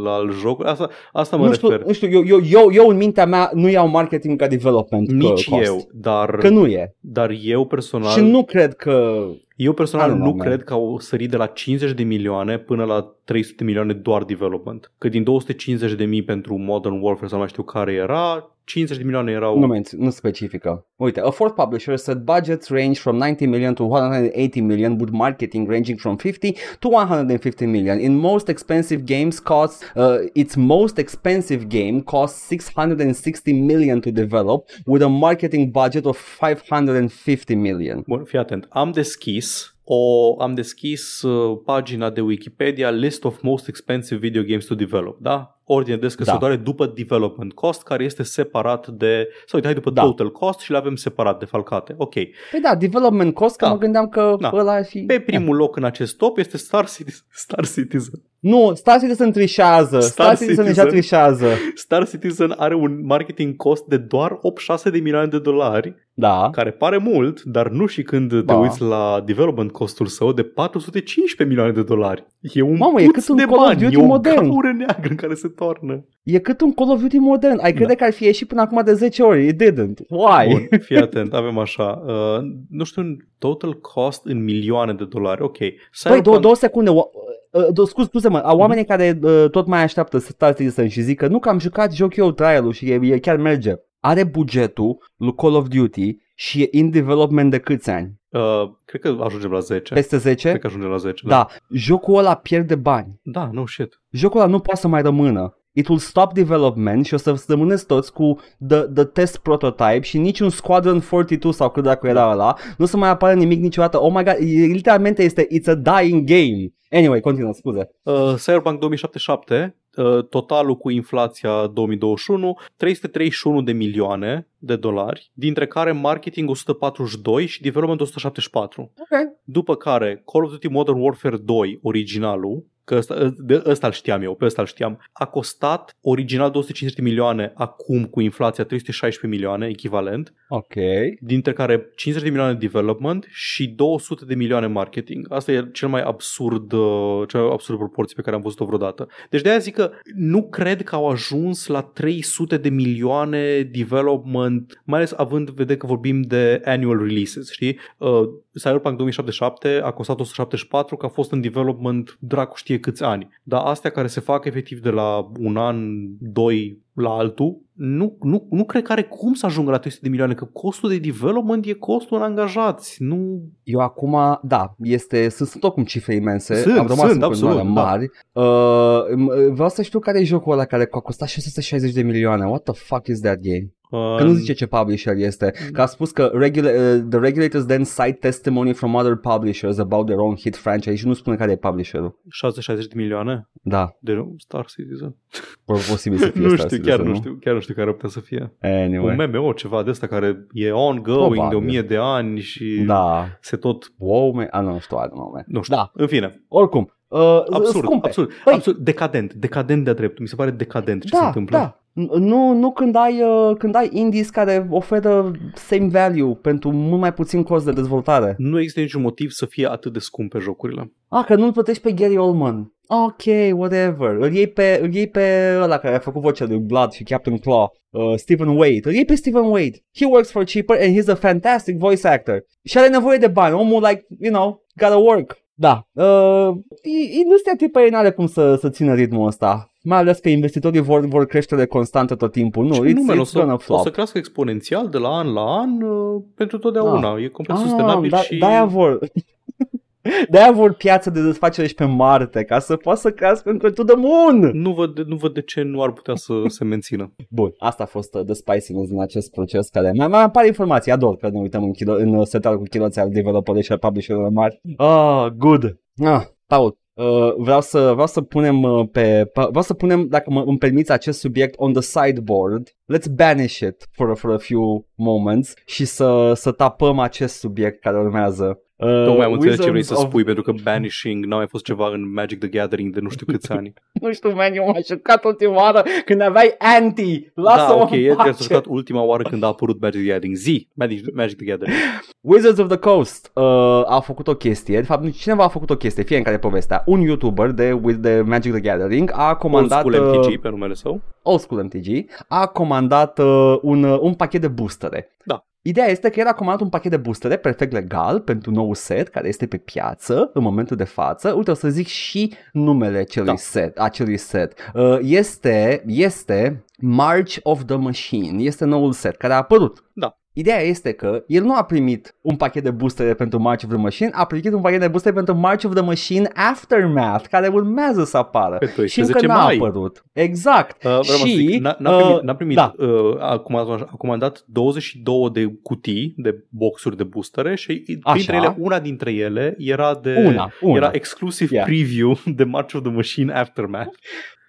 al jocului? Asta, asta mă nu știu, refer. nu știu eu, eu, eu, eu în mintea mea nu iau marketing ca development Nici cost. eu, dar, Că nu e. dar eu personal, Și nu cred că... eu I personal don't know, nu man. cred că au sărit de la 50 de milioane până la 300 de milioane doar development. Că din 250 de mii pentru Modern Warfare sau nu mai știu care era, 50 de milioane erau... Nu, menț- nu specifică. Uite, a fourth publisher said budgets range from 90 million to 180 million with marketing ranging from 50 to 150 million. In most expensive games costs, uh, its most expensive game costs 660 million to develop with a marketing budget of 550 million. Bun, fii atent. Am deschis o, am deschis uh, pagina de Wikipedia List of Most Expensive Video Games to Develop, da? Ordine descăsătoare da. după development cost, care este separat de, sau uite, hai după Da. total cost și le avem separat defalcate. Ok. Păi da, development cost, că Da. mă gândeam că Da. ăla ar fi... Pe primul loc în acest top este Star Citizen. Star Citizen. Nu, Star Citizen trișează. Star, Star Citizen deja Citizen. trișează. Star Citizen are un marketing cost de doar 86 de milioane de dolari, Da. care pare mult, dar nu și când te Da. uiți la development costul său de 415 milioane de dolari. E un Mamă, e puț cât un de Call of bani, Duty e o modern. gaură neagră în care se toarnă. E cât un Call of Duty modern. Ai crede că ar fi ieșit până acum de 10 ori. It didn't. Why? Da. Bun, fii atent, avem așa, uh, nu știu, în total cost în milioane de dolari, ok. Păi, Cyberpunk- două, două secunde. O, uh, două, scuz, scuze-mă, a oamenii care uh, tot mai așteaptă să Star Citizen și zic că nu că am jucat joc eu trial-ul și e, e chiar merge. Are bugetul lui Call of Duty și e in development de câți ani? Uh, cred că ajungem la 10. Peste 10? Cred că ajungem la 10. Da. Jocul ăla pierde bani. Da, no shit. Jocul ăla nu poate să mai rămână. It will stop development și o să rămâneți toți cu the, the test prototype și niciun Squadron 42 sau cât dacă era ăla, nu o să mai apară nimic niciodată. Oh my god, e- literalmente este it's a dying game. Anyway, continuă, scuze. Uh, Cyberpunk 2077, uh, totalul cu inflația 2021, 331 de milioane de dolari, dintre care marketing 142 și development 174. Ok. După care Call of Duty Modern Warfare 2, originalul, că ăsta, de ăsta îl știam eu, pe ăsta îl știam. A costat original 250 de milioane, acum cu inflația 316 milioane echivalent, Ok. dintre care 50 de milioane development și 200 de milioane marketing. Asta e cel mai absurd, uh, cea mai absurd proporție pe care am văzut-o vreodată. Deci de aia zic că nu cred că au ajuns la 300 de milioane development, mai ales având în vedere că vorbim de annual releases, știi? Uh, Cyberpunk 2077 a costat 174, că a fost în development dracu știe câți ani. Dar astea care se fac efectiv de la un an, doi la altul, nu, nu, nu cred că are cum să ajungă la 300 de milioane, că costul de development e costul în angajați. Nu... Eu acum, da, este, sunt, sunt oricum cifre imense, Sunt, am rămas sunt, în absolut, continuare da. mari. Uh, m- vreau să știu care e jocul ăla care a costat 660 de milioane. What the fuck is that game? Uh, Că nu zice ce publisher este. Că a spus că regula- uh, the regulators then cite testimony from other publishers about their own hit franchise și nu spune care e publisherul. 660 de milioane Da, de Star Citizen. posibil să [LAUGHS] fie nu Star știu, Citizen, chiar nu știu, chiar nu știu care ar putea să fie. Anyway. Un MMO, ceva de ăsta care e ongoing Probabil. de 1000 de ani și Da. se tot... Wow, man. Ah, nu știu, I don't know, man. Nu știu. Da, În fine, oricum. Uh, absurd, scumpe. absurd, Băi. absurd, decadent, decadent de-a dreptul. Mi se pare decadent ce da, se întâmplă. Da, N- Nu, nu când ai, uh, când ai indies care oferă same value pentru mult mai puțin cost de dezvoltare. Nu există niciun motiv să fie atât de scumpe jocurile. Ah, că nu-l plătești pe Gary Oldman. Ok, whatever. Îl iei pe, îl iei pe ăla care a făcut vocea lui Blood și Captain Claw, uh, Stephen Wade. Îl iei pe Stephen Wade. He works for cheaper and he's a fantastic voice actor. Și are nevoie de bani. Omul, like, you know, gotta work. Da. Uh, i- industria tipei n-are cum să, să țină ritmul ăsta. Mai ales că investitorii vor, vor creștere constantă tot timpul. Nu, Ce it's, nume, o, it's să, gonna o flop. să crească exponențial de la an la an uh, pentru totdeauna. E complet Ah, sustenabil da, și... De-aia vor... [LAUGHS] De-aia vor piață de desfacere și pe Marte, ca să poată să crească încă to the moon. Nu văd, nu văd de ce nu ar putea să se mențină. [LAUGHS] Bun, asta a fost uh, the spiciness din acest proces care mai, mai apare informații, ador că ne uităm în, kilo, în uh, setul cu chiloți al developerului și al publisherilor mari. Ah, good. Ah, Paul, Uh, vreau să vreau să punem uh, pe pa- vreau să punem dacă mă îmi permiți acest subiect on the sideboard. Let's banish it for for a few moments și să să tapăm acest subiect care urmează. Uh, Tocmai am înțeles ce vrei Wizards să of- spui, pentru că Banishing n-a mai fost ceva în Magic the Gathering de nu știu câți ani. [LAUGHS] Nu știu, man, eu m-am jucat ultima oară când aveai anti. Lasă-mă da, ok, în e pace. te-a jucat ultima oară când a apărut Magic the Gathering. Zi, Magic, Magic the Gathering. [LAUGHS] Wizards of the Coast uh, a făcut o chestie, de fapt cineva a făcut o chestie, fie în care povestea. Un YouTuber de, with the Magic the Gathering a Old comandat... School uh, MTG pe numele său. Old School MTG a comandat uh, un, uh, un pachet de boostere. Da. Ideea este că el a comandat un pachet de boostere perfect legal pentru nou set care este pe piață în momentul de față. Uite, o să zic și numele acelui Da. set, acelui set. Uh, este, este March of the Machine. Este noul set care a apărut. Da. Ideea este că el nu a primit un pachet de boostere pentru March of the Machine, a primit un pachet de boostere pentru March of the Machine Aftermath, care urmează să apară. Pe și încă 12 n-a mai. apărut. Exact. Uh, vreau să și, zic, n-a, n-a primit, uh, n-a primit da. uh, a, comandat, a comandat 22 de cutii, de boxuri de boostere și printre Așa. ele, una dintre ele era de Una, una. era exclusive Yeah. preview de March of the Machine Aftermath.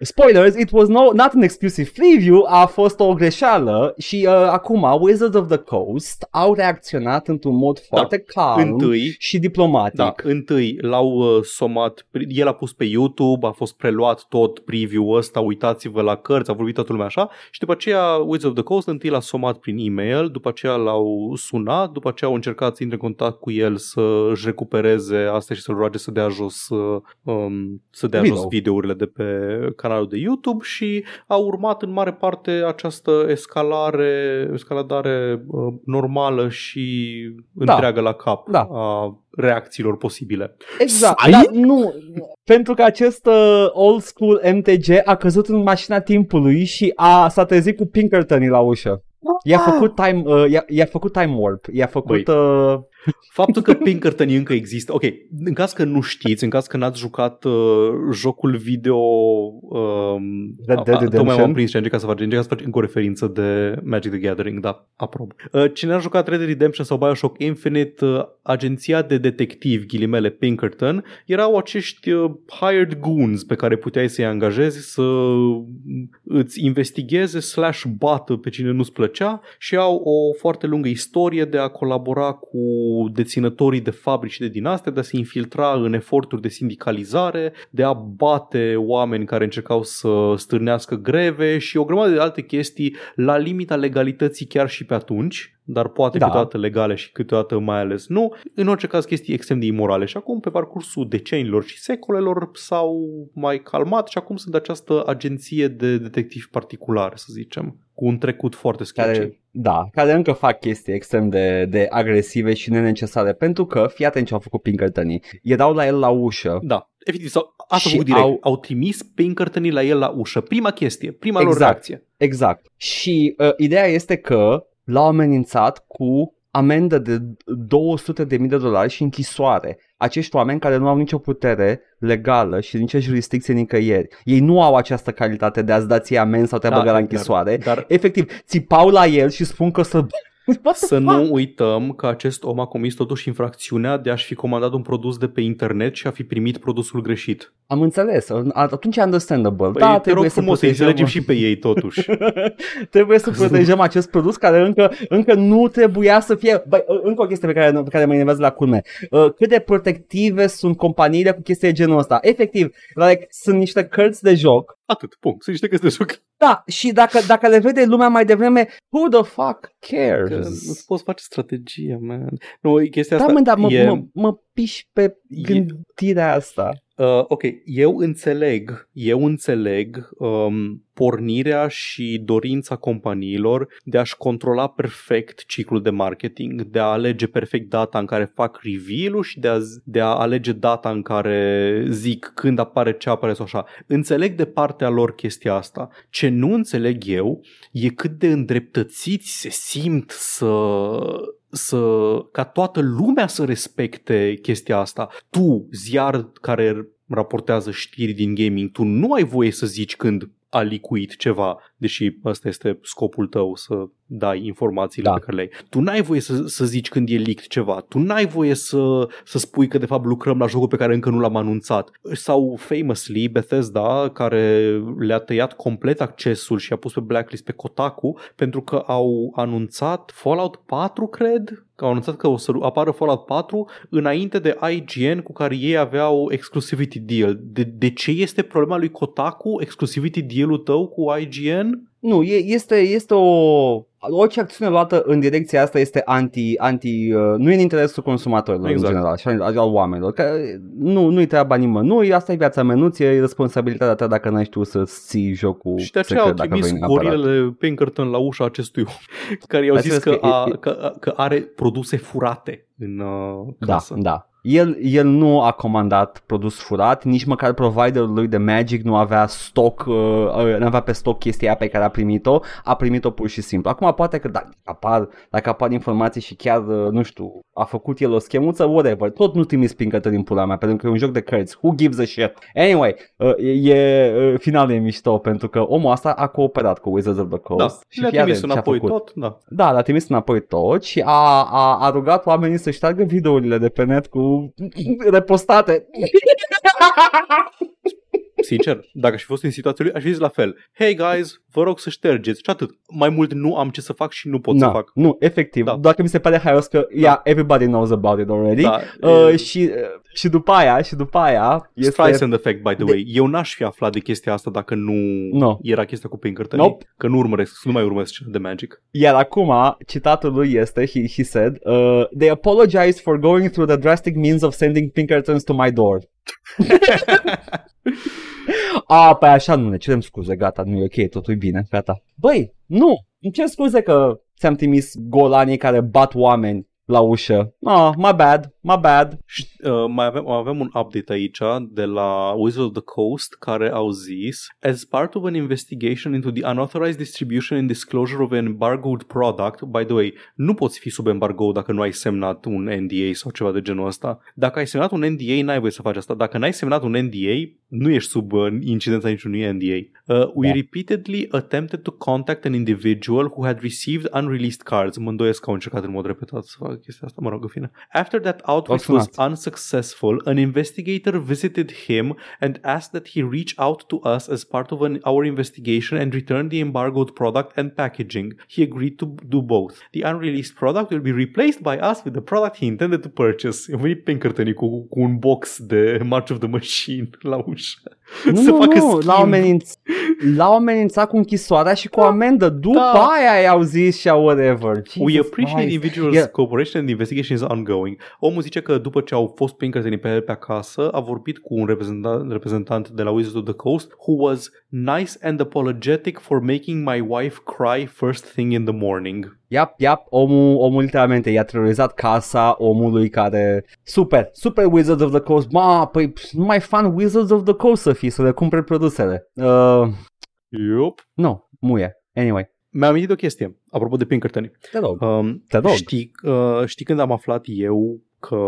Spoilers, it was no, not an exclusive preview, a fost o greșeală și uh, acum Wizards of the Coast au reacționat într-un mod foarte calm Întâi, și diplomatic. da, întâi l-au uh, somat, el a pus pe YouTube, a fost preluat tot preview-ul ăsta, uitați-vă la cărți, a vorbit toată lumea așa și după aceea Wizards of the Coast întâi l-a somat prin e-mail, după aceea l-au sunat, după aceea au încercat să intre în contact cu el să își recupereze asta și să-l roage să dea jos, uh, um, să dea Video. jos videourile de pe canalul de YouTube și a urmat în mare parte această escalare, escaladare uh, normală și Da. întreagă la cap Da. a reacțiilor posibile. Exact, Ai? dar nu, pentru că acest uh, old school MTG a căzut în mașina timpului și a, s-a trezit cu Pinkerton la ușă. I-a făcut time, uh, i-a, i-a făcut time warp, i-a făcut... Băi. Uh, Faptul că Pinkerton încă există, ok, în caz că nu știți, în caz că n-ați jucat uh, jocul video, um, Red Dead a- a- tocmai Redemption? m-am prins și am încercat să fac, încercat să fac încă o referință de Magic the Gathering, da, aprob. Uh, cine a jucat Red Dead Redemption sau Bioshock Infinite, uh, agenția de detectiv, ghilimele Pinkerton, erau acești uh, hired goons pe care puteai să-i angajezi să îți investigheze slash bată pe cine nu-ți plăcea și au o foarte lungă istorie de a colabora cu deținătorii de fabrici și de dinastie de a se infiltra în eforturi de sindicalizare, de a bate oameni care încercau să stârnească greve și o grămadă de alte chestii la limita legalității chiar și pe atunci dar poate da. câteodată legale și câteodată mai ales nu. În orice caz chestii extrem de imorale și acum pe parcursul decenilor și secolelor s-au mai calmat și acum sunt această agenție de detectivi particulare, să zicem, cu un trecut foarte sketchy. Care, da, care încă fac chestii extrem de, de agresive și nenecesare pentru că, fii atent ce au făcut Pinkertonii, erau la el la ușă. Da, efectiv, sau, asta au direct, au... au trimis Pinkertonii la el la ușă. Prima chestie, prima exact, lor reacție. Exact. Și uh, ideea este că l-au amenințat cu amendă de 200.000 de dolari și închisoare. Acești oameni care nu au nicio putere legală și nicio jurisdicție nicăieri. Ei nu au această calitate de a-ți da ție amendă sau te-a da, băga la închisoare. Dar, dar... Efectiv, țipau la el și spun că să să nu uităm că acest om a comis totuși infracțiunea de a-și fi comandat un produs de pe internet și a fi primit produsul greșit. Am înțeles, atunci e understandable. Păi, da, te rog frumos să înțelegem și pe ei totuși. [LAUGHS] trebuie să protejăm acest produs care încă, încă nu trebuia să fie... Băi, încă o chestie pe care, pe care mă enervează la culme. Uh, cât de protective sunt companiile cu chestii de genul ăsta. Efectiv, like, sunt niște cărți de joc Atât, punct. Sunt niște cărți de joc. Da, și dacă, dacă le vede lumea mai devreme, who the fuck cares? Că nu poți face strategie, man. Nu, chestia da, asta mă, da, mă, e... mă, mă piși pe gândirea asta. Uh, ok, eu înțeleg, eu înțeleg um, pornirea și dorința companiilor de a-și controla perfect ciclul de marketing, de a alege perfect data în care fac reveal-ul și de a, de a alege data în care zic când apare ce apare sau așa. Înțeleg de partea lor chestia asta. Ce nu înțeleg eu e cât de îndreptățiți se simt să să, ca toată lumea să respecte chestia asta. Tu, ziar care raportează știri din gaming, tu nu ai voie să zici când a licuit ceva, deși ăsta este scopul tău să dai informațiile da. pe care le ai. Tu n-ai voie să, să zici când e leaked ceva, tu n-ai voie să, să spui că de fapt lucrăm la jocul pe care încă nu l-am anunțat. Sau famously Bethesda care le-a tăiat complet accesul și a pus pe blacklist pe Kotaku pentru că au anunțat Fallout 4, cred, că au anunțat că o să apară Fallout 4 înainte de IGN cu care ei aveau exclusivity deal. De, de ce este problema lui Kotaku, exclusivity deal-ul tău cu IGN? Nu, este, este o... Orice acțiune luată în direcția asta este anti... anti uh, nu e în interesul consumatorilor exact. în general și al oamenilor. Că nu, nu-i treaba nimănui, asta e viața menuție, e responsabilitatea ta dacă n-ai știut să ții jocul Și de aceea au trimis gorilele Pinkerton la ușa acestui om, [LAUGHS] care i-au zis că, că, a, că, că are produse furate în uh, casă. Da, da. El, el nu a comandat produs furat, nici măcar providerul lui de Magic nu avea stock, uh, uh, nu avea pe stock chestia pe care a primit-o, a primit-o pur și simplu. Acum poate că dacă apar, dacă apar informații și chiar, uh, nu știu, a făcut el o schemuță, whatever, tot nu trimis pincătă din pula mea, pentru că e un joc de cărți, who gives a shit? Anyway, uh, e, uh, finalul e mișto, pentru că omul asta a cooperat cu Wizards of the Coast. Da, și le-a trimis înapoi tot, da. Da, l-a trimis înapoi tot și a, a, a rugat oamenii să șteargă videourile de pe net cu repostate. [LAUGHS] Sincer, dacă aș fi fost în situația lui, aș fi zis la fel. Hey guys, vă rog să ștergeți și atât. Mai mult nu am ce să fac și nu pot Na, să fac. Nu, efectiv. Da. Doar că mi se pare haios că, da. yeah, everybody knows about it already. Da, uh, e... și, uh, și după aia, și după aia... Este... Streisand effect, by the way. De... Eu n-aș fi aflat de chestia asta dacă nu no. era chestia cu Pinkerton. Nope. Că nu urmăresc, nu mai urmăresc de Magic. Iar acum, citatul lui este, he, he said, uh, They apologize for going through the drastic means of sending Pinkertons to my door. [LAUGHS] A, păi așa nu ne cerem scuze, gata, nu e ok, totul e bine, gata. Băi, nu, îmi cer scuze că ți-am trimis golanii care bat oameni la ușă. Ah, my bad, my bad. Uh, mai avem, avem un update aici de la Wizard of the Coast care au zis As part of an investigation into the unauthorized distribution and disclosure of an embargoed product, by the way, nu poți fi sub embargo dacă nu ai semnat un NDA sau ceva de genul ăsta. Dacă ai semnat un NDA, n-ai voie să faci asta. Dacă n-ai semnat un NDA, nu ești sub uh, incidența niciunui NDA. Uh, we da. repeatedly attempted to contact an individual who had received unreleased cards. Mă îndoiesc că au încercat în mod repetat să facă chestia asta, mă rog, în fine. After that outreach was unsuccessful, an investigator visited him and asked that he reach out to us as part of an, our investigation and return the embargoed product and packaging. He agreed to do both. The unreleased product will be replaced by us with the product he intended to purchase. Eu venit Pinkerton cu, cu un box de March of the Machine [LAUGHS] la ușă. Nu, să nu, facă nu, l-au, ameninț, l-au amenințat cu închisoarea și cu da, amendă. După da. aia i-au zis și whatever. Jesus We appreciate individuals' yeah. cooperation and the investigation is ongoing. Omul zice că după ce au fost Pinkerton pe el pe acasă, a vorbit cu un reprezentant, reprezentant de la Wizards of the Coast who was nice and apologetic for making my wife cry first thing in the morning. Iap, iap, omul, omul literalmente i-a terorizat casa omului care... Super, super Wizards of the Coast. Ma, păi nu mai fan Wizards of the Coast să fii, să le cumpere produsele. Uh... Yup. Nu, muie. Anyway. Mi-am amintit o chestie, apropo de Pinkerton. Te rog. Um, Te rog. Știi, uh, știi când am aflat eu că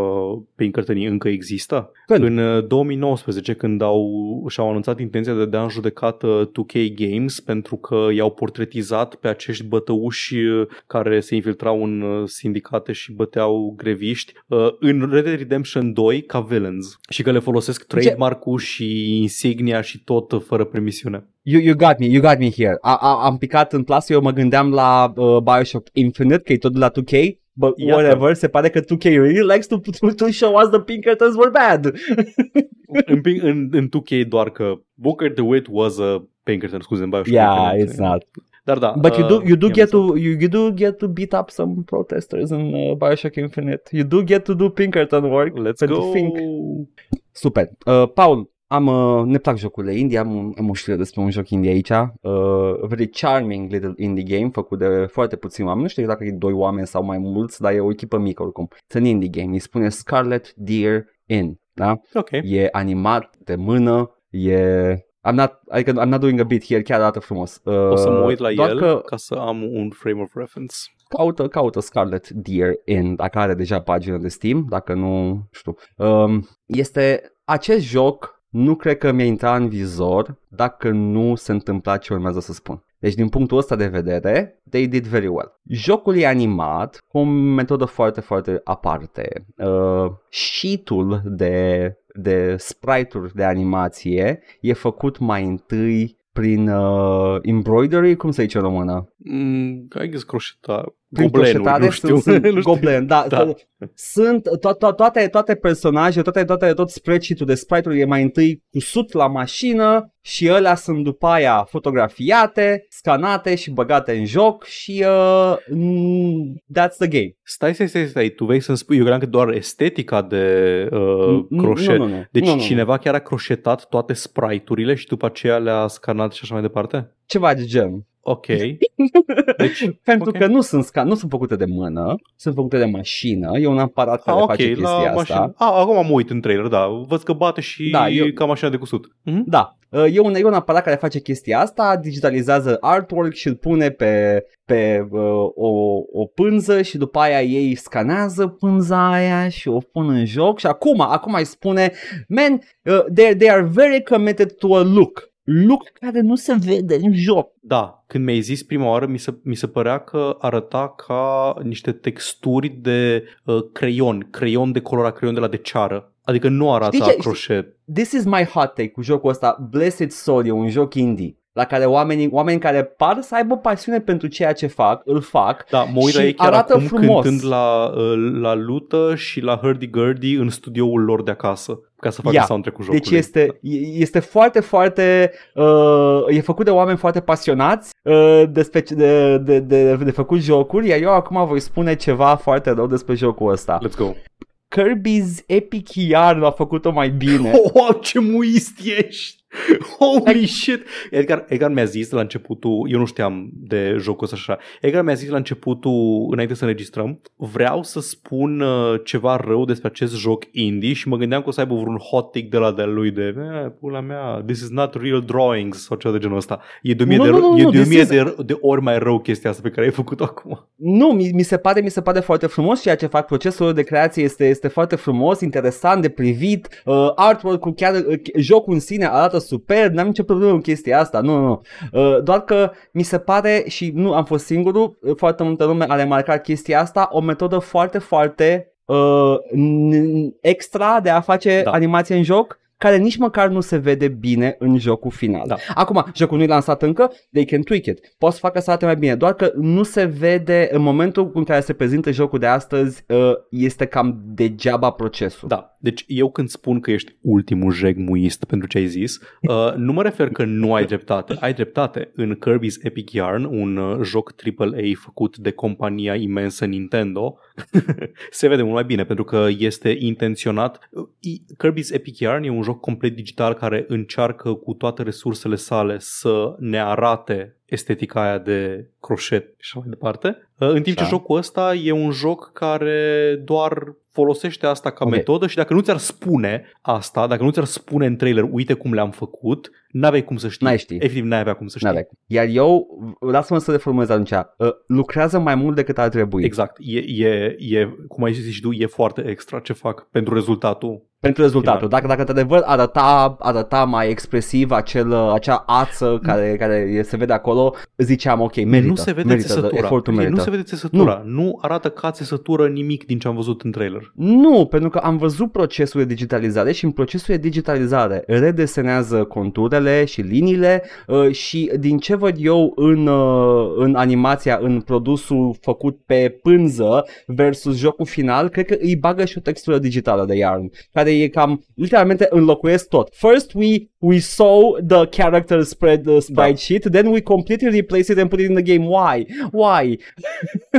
Pinkerton încă există. Când? În 2019, uh, când au, și-au anunțat intenția de a da în judecată 2K Games pentru că i-au portretizat pe acești bătăuși uh, care se infiltrau în uh, sindicate și băteau greviști în Red Dead Redemption 2 ca villains și că le folosesc trademark-ul și insignia și tot fără permisiune. You, you got me, you got me here. A, a, am picat în plasă, eu mă gândeam la uh, Bioshock Infinite, că e tot de la 2K But Iată. whatever, se pare că 2K really likes to, to, to show us the Pinkertons were bad. în, în, în 2K doar că Booker DeWitt was a Pinkerton, scuze, în Bioshock Yeah, Infinite. it's not. Dar da. But uh, you do you do get to you, you do get to beat up some protesters in uh, Bioshock Infinite. You do get to do Pinkerton work. Let's go. Think. Super. Uh, Paul, am, uh, ne plac jocurile indie, am, am o știre despre un joc indie aici, uh, very charming little indie game făcut de foarte puțini oameni, nu știu dacă e doi oameni sau mai mulți, dar e o echipă mică oricum. It's an indie game, îi spune Scarlet Deer Inn, da? Ok. E animat de mână, e I'm not, adică I'm not doing a bit here, chiar arată frumos. Uh, o să mă uit la el că, ca să am un frame of reference. Caută, caută Scarlet Deer Inn, dacă are deja pagină de Steam, dacă nu, știu. Um, este acest joc nu cred că mi-a intrat în vizor dacă nu se întâmpla ce urmează să spun. Deci din punctul ăsta de vedere, they did very well. Jocul e animat cu o metodă foarte, foarte aparte. Uh, sheet-ul de, de sprite-uri de animație e făcut mai întâi prin uh, embroidery, cum se zice în română? Mm, I guess croșetare. Prin croșetare, [LAUGHS] nu știu. Sunt, sunt goblen, da. da. Sunt to- to- toate, toate personaje, toate, toate, tot spreadsheet-ul de sprite-uri e mai întâi cusut la mașină și alea sunt după aia fotografiate, scanate și băgate în joc și uh, mm, that's the game. Stai, stai, stai, stai, tu vei să-mi spui, eu credeam că doar estetica de uh, croșet. Nu, nu, nu. Deci nu, nu, cineva nu. chiar a croșetat toate sprite-urile și după aceea le-a scanat și așa mai departe? Ceva de gen. Ok. [LAUGHS] Deci, Pentru okay. că nu sunt, sca- nu sunt făcute de mână, sunt făcute de mașină, e un aparat care ah, okay, face chestia la asta. Mașină. Ah, acum am uit în trailer, da, văd că bate și da, eu... ca mașina de cusut. Mm-hmm. Da, e un, e un aparat care face chestia asta, digitalizează artwork și îl pune pe, pe uh, o, o pânză și după aia ei scanează pânza aia și o pun în joc și acum, acum îi spune, man, uh, they, they are very committed to a look look care nu se vede în joc. Da, când mi-ai zis prima oară, mi se, mi se părea că arăta ca niște texturi de uh, creion, creion de colorat, creion de la de ceară. Adică nu arată știi ce, croșet. Știi, this is my hot take cu jocul ăsta. Blessed Soul e un joc indie la care oamenii, oameni care par să aibă pasiune pentru ceea ce fac, îl fac da, mă uit la ei chiar arată acum frumos. cântând la, uh, la lută și la hurdy-gurdy în studioul lor de acasă ca să facă yeah. soundtrack-ul jocului. Deci este, este foarte, foarte, uh, e făcut de oameni foarte pasionați uh, despre, de, de, de, de făcut jocuri, iar eu acum voi spune ceva foarte rău despre jocul ăsta. Let's go. Kirby's Epic Yarn a făcut-o mai bine. Oh, [LAUGHS] wow, ce muist ești! [LAUGHS] Holy shit! Edgar, Edgar mi-a zis la începutul, eu nu știam de jocul ăsta așa, Edgar mi-a zis la începutul, înainte să înregistrăm, vreau să spun uh, ceva rău despre acest joc indie și mă gândeam că o să aibă vreun hot take de la de lui de, eh, pula mea, this is not real drawings sau ceva de genul ăsta. E de o mie, no, de, no, no, e de, o mie is... de, de ori mai rău chestia asta pe care ai făcut-o acum. Nu, mi, mi, se pare, mi se pare foarte frumos ceea ce fac. Procesul de creație este, este foarte frumos, interesant de privit. Uh, artwork-ul, chiar uh, jocul în sine arată arată super, n-am nicio problemă cu chestia asta, nu, nu, nu. Uh, doar că mi se pare și nu am fost singurul, uh, foarte multă lume a remarcat chestia asta, o metodă foarte, foarte uh, n- extra de a face Da. animație în joc care nici măcar nu se vede bine în jocul final. Da. Acum, jocul nu e lansat încă, they can tweak it. Poți să facă să arate mai bine, doar că nu se vede în momentul în care se prezintă jocul de astăzi, uh, este cam degeaba procesul. Da, deci eu când spun că ești ultimul jegmuist pentru ce ai zis, uh, [LAUGHS] nu mă refer că nu ai dreptate. Ai dreptate. În Kirby's Epic Yarn, un uh, joc AAA făcut de compania imensă Nintendo, [LAUGHS] se vede mult mai bine pentru că este intenționat. Uh, Kirby's Epic Yarn e un joc complet digital care încearcă cu toate resursele sale să ne arate estetica aia de croșet și așa mai departe. Uh, În timp ce Așa. jocul ăsta e un joc care doar folosește asta ca Ok. metodă și dacă nu ți-ar spune asta, dacă nu ți-ar spune în trailer, uite cum le-am făcut, n-aveai cum să știi. N-ai ști. Efectiv, n-ai avea cum să știi. N-avea. Iar eu, lasă-mă să reformulez atunci, uh, lucrează mai mult decât ar trebui. Exact. E, e, e, cum ai zis și tu, e foarte extra ce fac pentru rezultatul. Pentru rezultatul. Final. Dacă, dacă într-adevăr arăta, arăta mai expresiv acel, acea ață care, care se vede acolo, ziceam ok, merită. nu se vede merită, țesătura. Efortul Nu merită. se vede țesătura. Nu. nu arată ca țesătură nimic din ce am văzut în trailer. Nu, pentru că am văzut procesul de digitalizare și în procesul de digitalizare redesenează conturele și liniile uh, și din ce văd eu în, uh, în animația, în produsul făcut pe pânză versus jocul final, cred că îi bagă și o textură digitală de Yarn, care e cam, literalmente înlocuiesc tot. First we, we saw the character spread the sprite Da. sheet, then we completely replace it and put it in the game. Why? Why? [LAUGHS]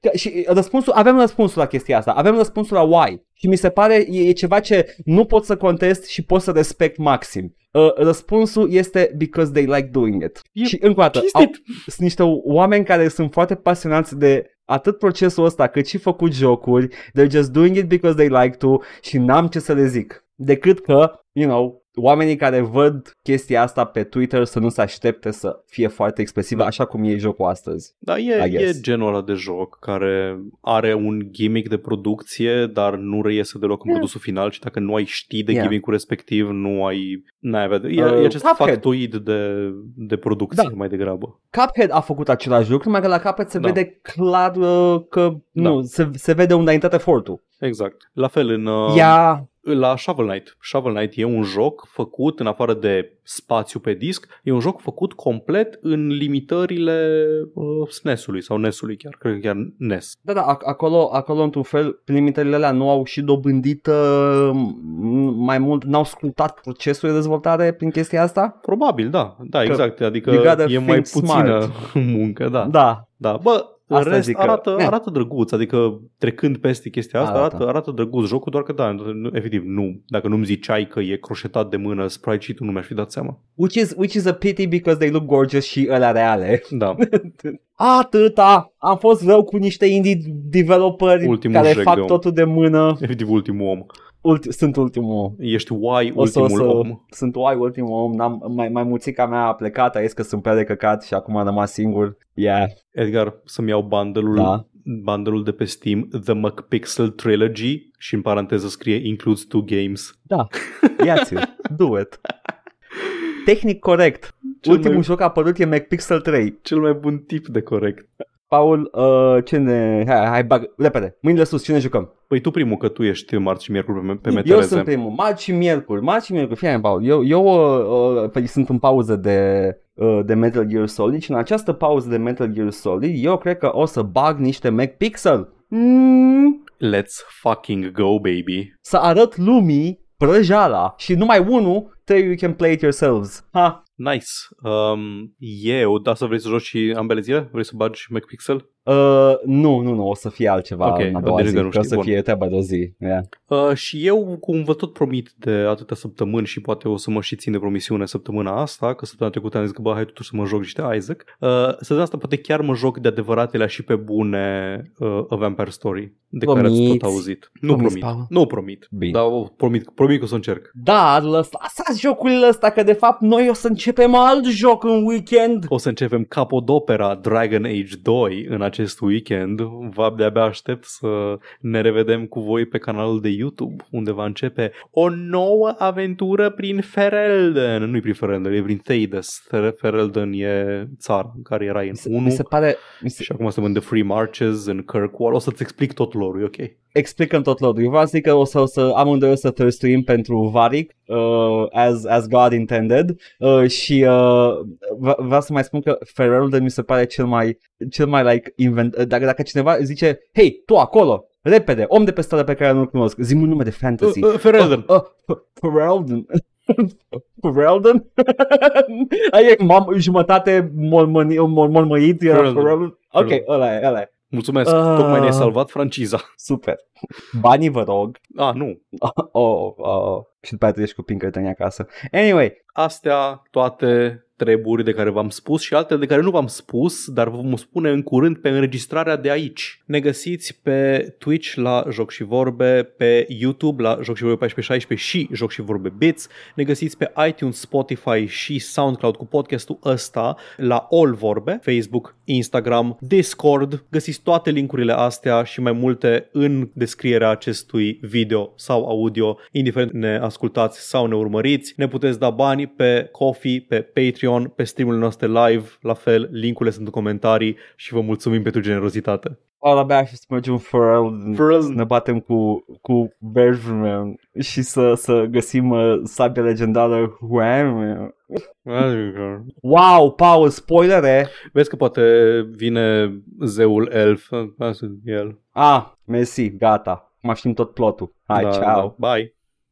Că- și răspunsul, avem răspunsul la chestia asta, avem răspunsul la why. Și mi se pare e, e ceva ce nu pot să contest și pot să respect maxim. Uh, răspunsul este because they like doing it. E și încă o dată, au, Cinstit. sunt niște oameni care sunt foarte pasionați de atât procesul ăsta cât și făcut jocuri. They're just doing it because they like to și n-am ce să le zic. Decât că, you know, oamenii care văd chestia asta pe Twitter să nu se aștepte să fie foarte expresivă, Da. așa cum e jocul astăzi. Da, I e, e guess. genul ăla de joc care are un gimmick de producție, dar nu reiese deloc în Yeah. produsul final și dacă nu ai ști de Yeah. gimmick-ul respectiv, nu ai... N-ai avea de, e, Uh, e acest Cuphead. factoid de, de producție Da. mai degrabă. Cuphead a făcut același lucru, numai că la Cuphead se Da. vede clar uh, că nu, se, se vede unde a intrat efortul. Exact. La fel în... Uh, Ia, La Shovel Knight. Shovel Knight e un joc făcut, în afară de spațiu pe disc, e un joc făcut complet în limitările uh, SNES-ului sau NES-ului chiar, cred că chiar NES. da, da, ac- acolo, acolo într-un fel, limitările alea nu au și dobândit uh, m- mai mult, n-au scrutat procesul de dezvoltare prin chestia asta? Probabil, da. Da, exact. Adică you gotta e mai think puțină smart. [LAUGHS] muncă, da. Da. Da, bă, în Asta rest zic că- arată, Eh. arată drăguț, adică trecând peste chestia asta, Arată. arată, arată drăguț jocul, doar că da, nu- efectiv, nu, dacă nu-mi ziceai că e croșetat de mână sprite sheet-ul, nu mi-aș fi dat seama. Which is, which is a pity because they look gorgeous și alea reale. Da, [LAUGHS] Atâta! Am fost rău cu niște indie developeri Ultimul care jec de fac om. totul de mână. efectiv ultimul om. Ulti- sunt ultimul. Ești Y, O să, ultimul o să, om. Sunt oai ultimul om. N-am, mai, mai muțica mea a plecat, a zis că sunt prea de căcat și acum am rămas singur. Yeah, Edgar, să-mi iau bundle-ul, Da. bundle-ul de pe Steam, The McPixel Trilogy și în paranteză scrie includes two games. da. Ia-ți [LAUGHS] Do it. Tehnic corect. Cel Ultimul mai, joc apărut e McPixel 3. cel mai bun tip de corect. Paul, uh, ce ne... Hai, hai, bag... Repede. Mâinile sus, ce ne jucăm? Păi tu primul, că tu ești marți și miercuri pe, pe Eu metereze. sunt primul. Marți și miercuri. Marți și miercuri. Fii Paul. Eu, eu uh, uh, păi sunt în pauză de, uh, de Metal Gear Solid și în această pauză de Metal Gear Solid eu cred că o să bag niște McPixel. Mm, Let's fucking go, baby. să arăt lumii prăjala și numai unul, tell you can play it yourselves. Ha, Nice. Um, eu, da să vrei să joci și ambele zile? Vrei să bagi McPixel? Uh, nu, nu, nu, o să fie altceva Ok, în a doua deci zi, că nu că o știi, să bun. fie treaba de o zi. Yeah. Uh, și eu, cum vă tot promit de atâtea săptămâni și poate o să mă și țin de promisiune săptămâna asta, că săptămâna trecută am zis că bă, hai totuși să mă joc niște Isaac. Uh, săptămâna asta poate chiar mă joc de adevăratele și pe bune uh, A Vampire Story, de care ați Promiți? tot auzit. Nu Promiți, promit, Paul? nu promit, Bine. dar o promit, promit că o să încerc. Dar lăsați jocul ăsta că de fapt noi o să începem alt joc în weekend. O să începem capodopera Dragon Age 2 în acest weekend. Vă de-abia aștept să ne revedem cu voi pe canalul de YouTube, unde va începe o nouă aventură prin Ferelden. Nu-i prin Ferelden, e prin Thedas. Ferelden e țara în care erai în 1 Mi se pare... Mi se... și acum suntem în The Free Marches, în Kirkwall. O să-ți explic tot lor, e ok. Explicăm tot lor. Eu vreau să zic că o să, o să amândoi o să thirstuim pentru Varic uh, as, as God intended uh, și uh, v- vreau să mai spun că Ferelden mi se pare cel mai, cel mai like invent... Dacă, dacă cineva zice, hei, tu acolo, repede, om de pe stradă pe care nu-l cunosc, zi un nume de fantasy. Uh, uh, Ferelden. Uh, uh, Ferelden. Ferelden? Aia e mam, jumătate mormăit. Ferelden. Ferelden. Ok, Ferelden. ăla e, ăla e. Mulțumesc, Ah. tocmai ne-ai salvat franciza. [LAUGHS] Super. Banii vă rog. Ah, nu. [LAUGHS] Oh, oh. Și după aceea treci cu Pinkerton acasă. Anyway, Astea toate treburi de care v-am spus și altele de care nu v-am spus, dar vă vom spune în curând pe înregistrarea de aici. Ne găsiți pe Twitch la Joc și Vorbe, pe YouTube la Joc și Vorbe 1416 și Joc și Vorbe Bits. Ne găsiți pe iTunes, Spotify și SoundCloud cu podcastul ăsta la All Vorbe, Facebook, Instagram, Discord. Găsiți toate linkurile astea și mai multe în descrierea acestui video sau audio, indiferent ne ascultați sau ne urmăriți. Ne puteți da bani pe Coffee, pe Patreon, pe streamurile noastre live, la fel, linkurile sunt în comentarii și vă mulțumim pentru generozitate. ăla abia și să mergem în Ferelden. Ferelden. Să ne batem cu, cu Bergman și să, să găsim uh, sabia legendară Wham! Wow, Paul, spoilere! Vezi că poate vine zeul elf, asta e el. Ah, mersi, gata. Mai știm tot plotul. Hai, Da, ciao! da. Bye!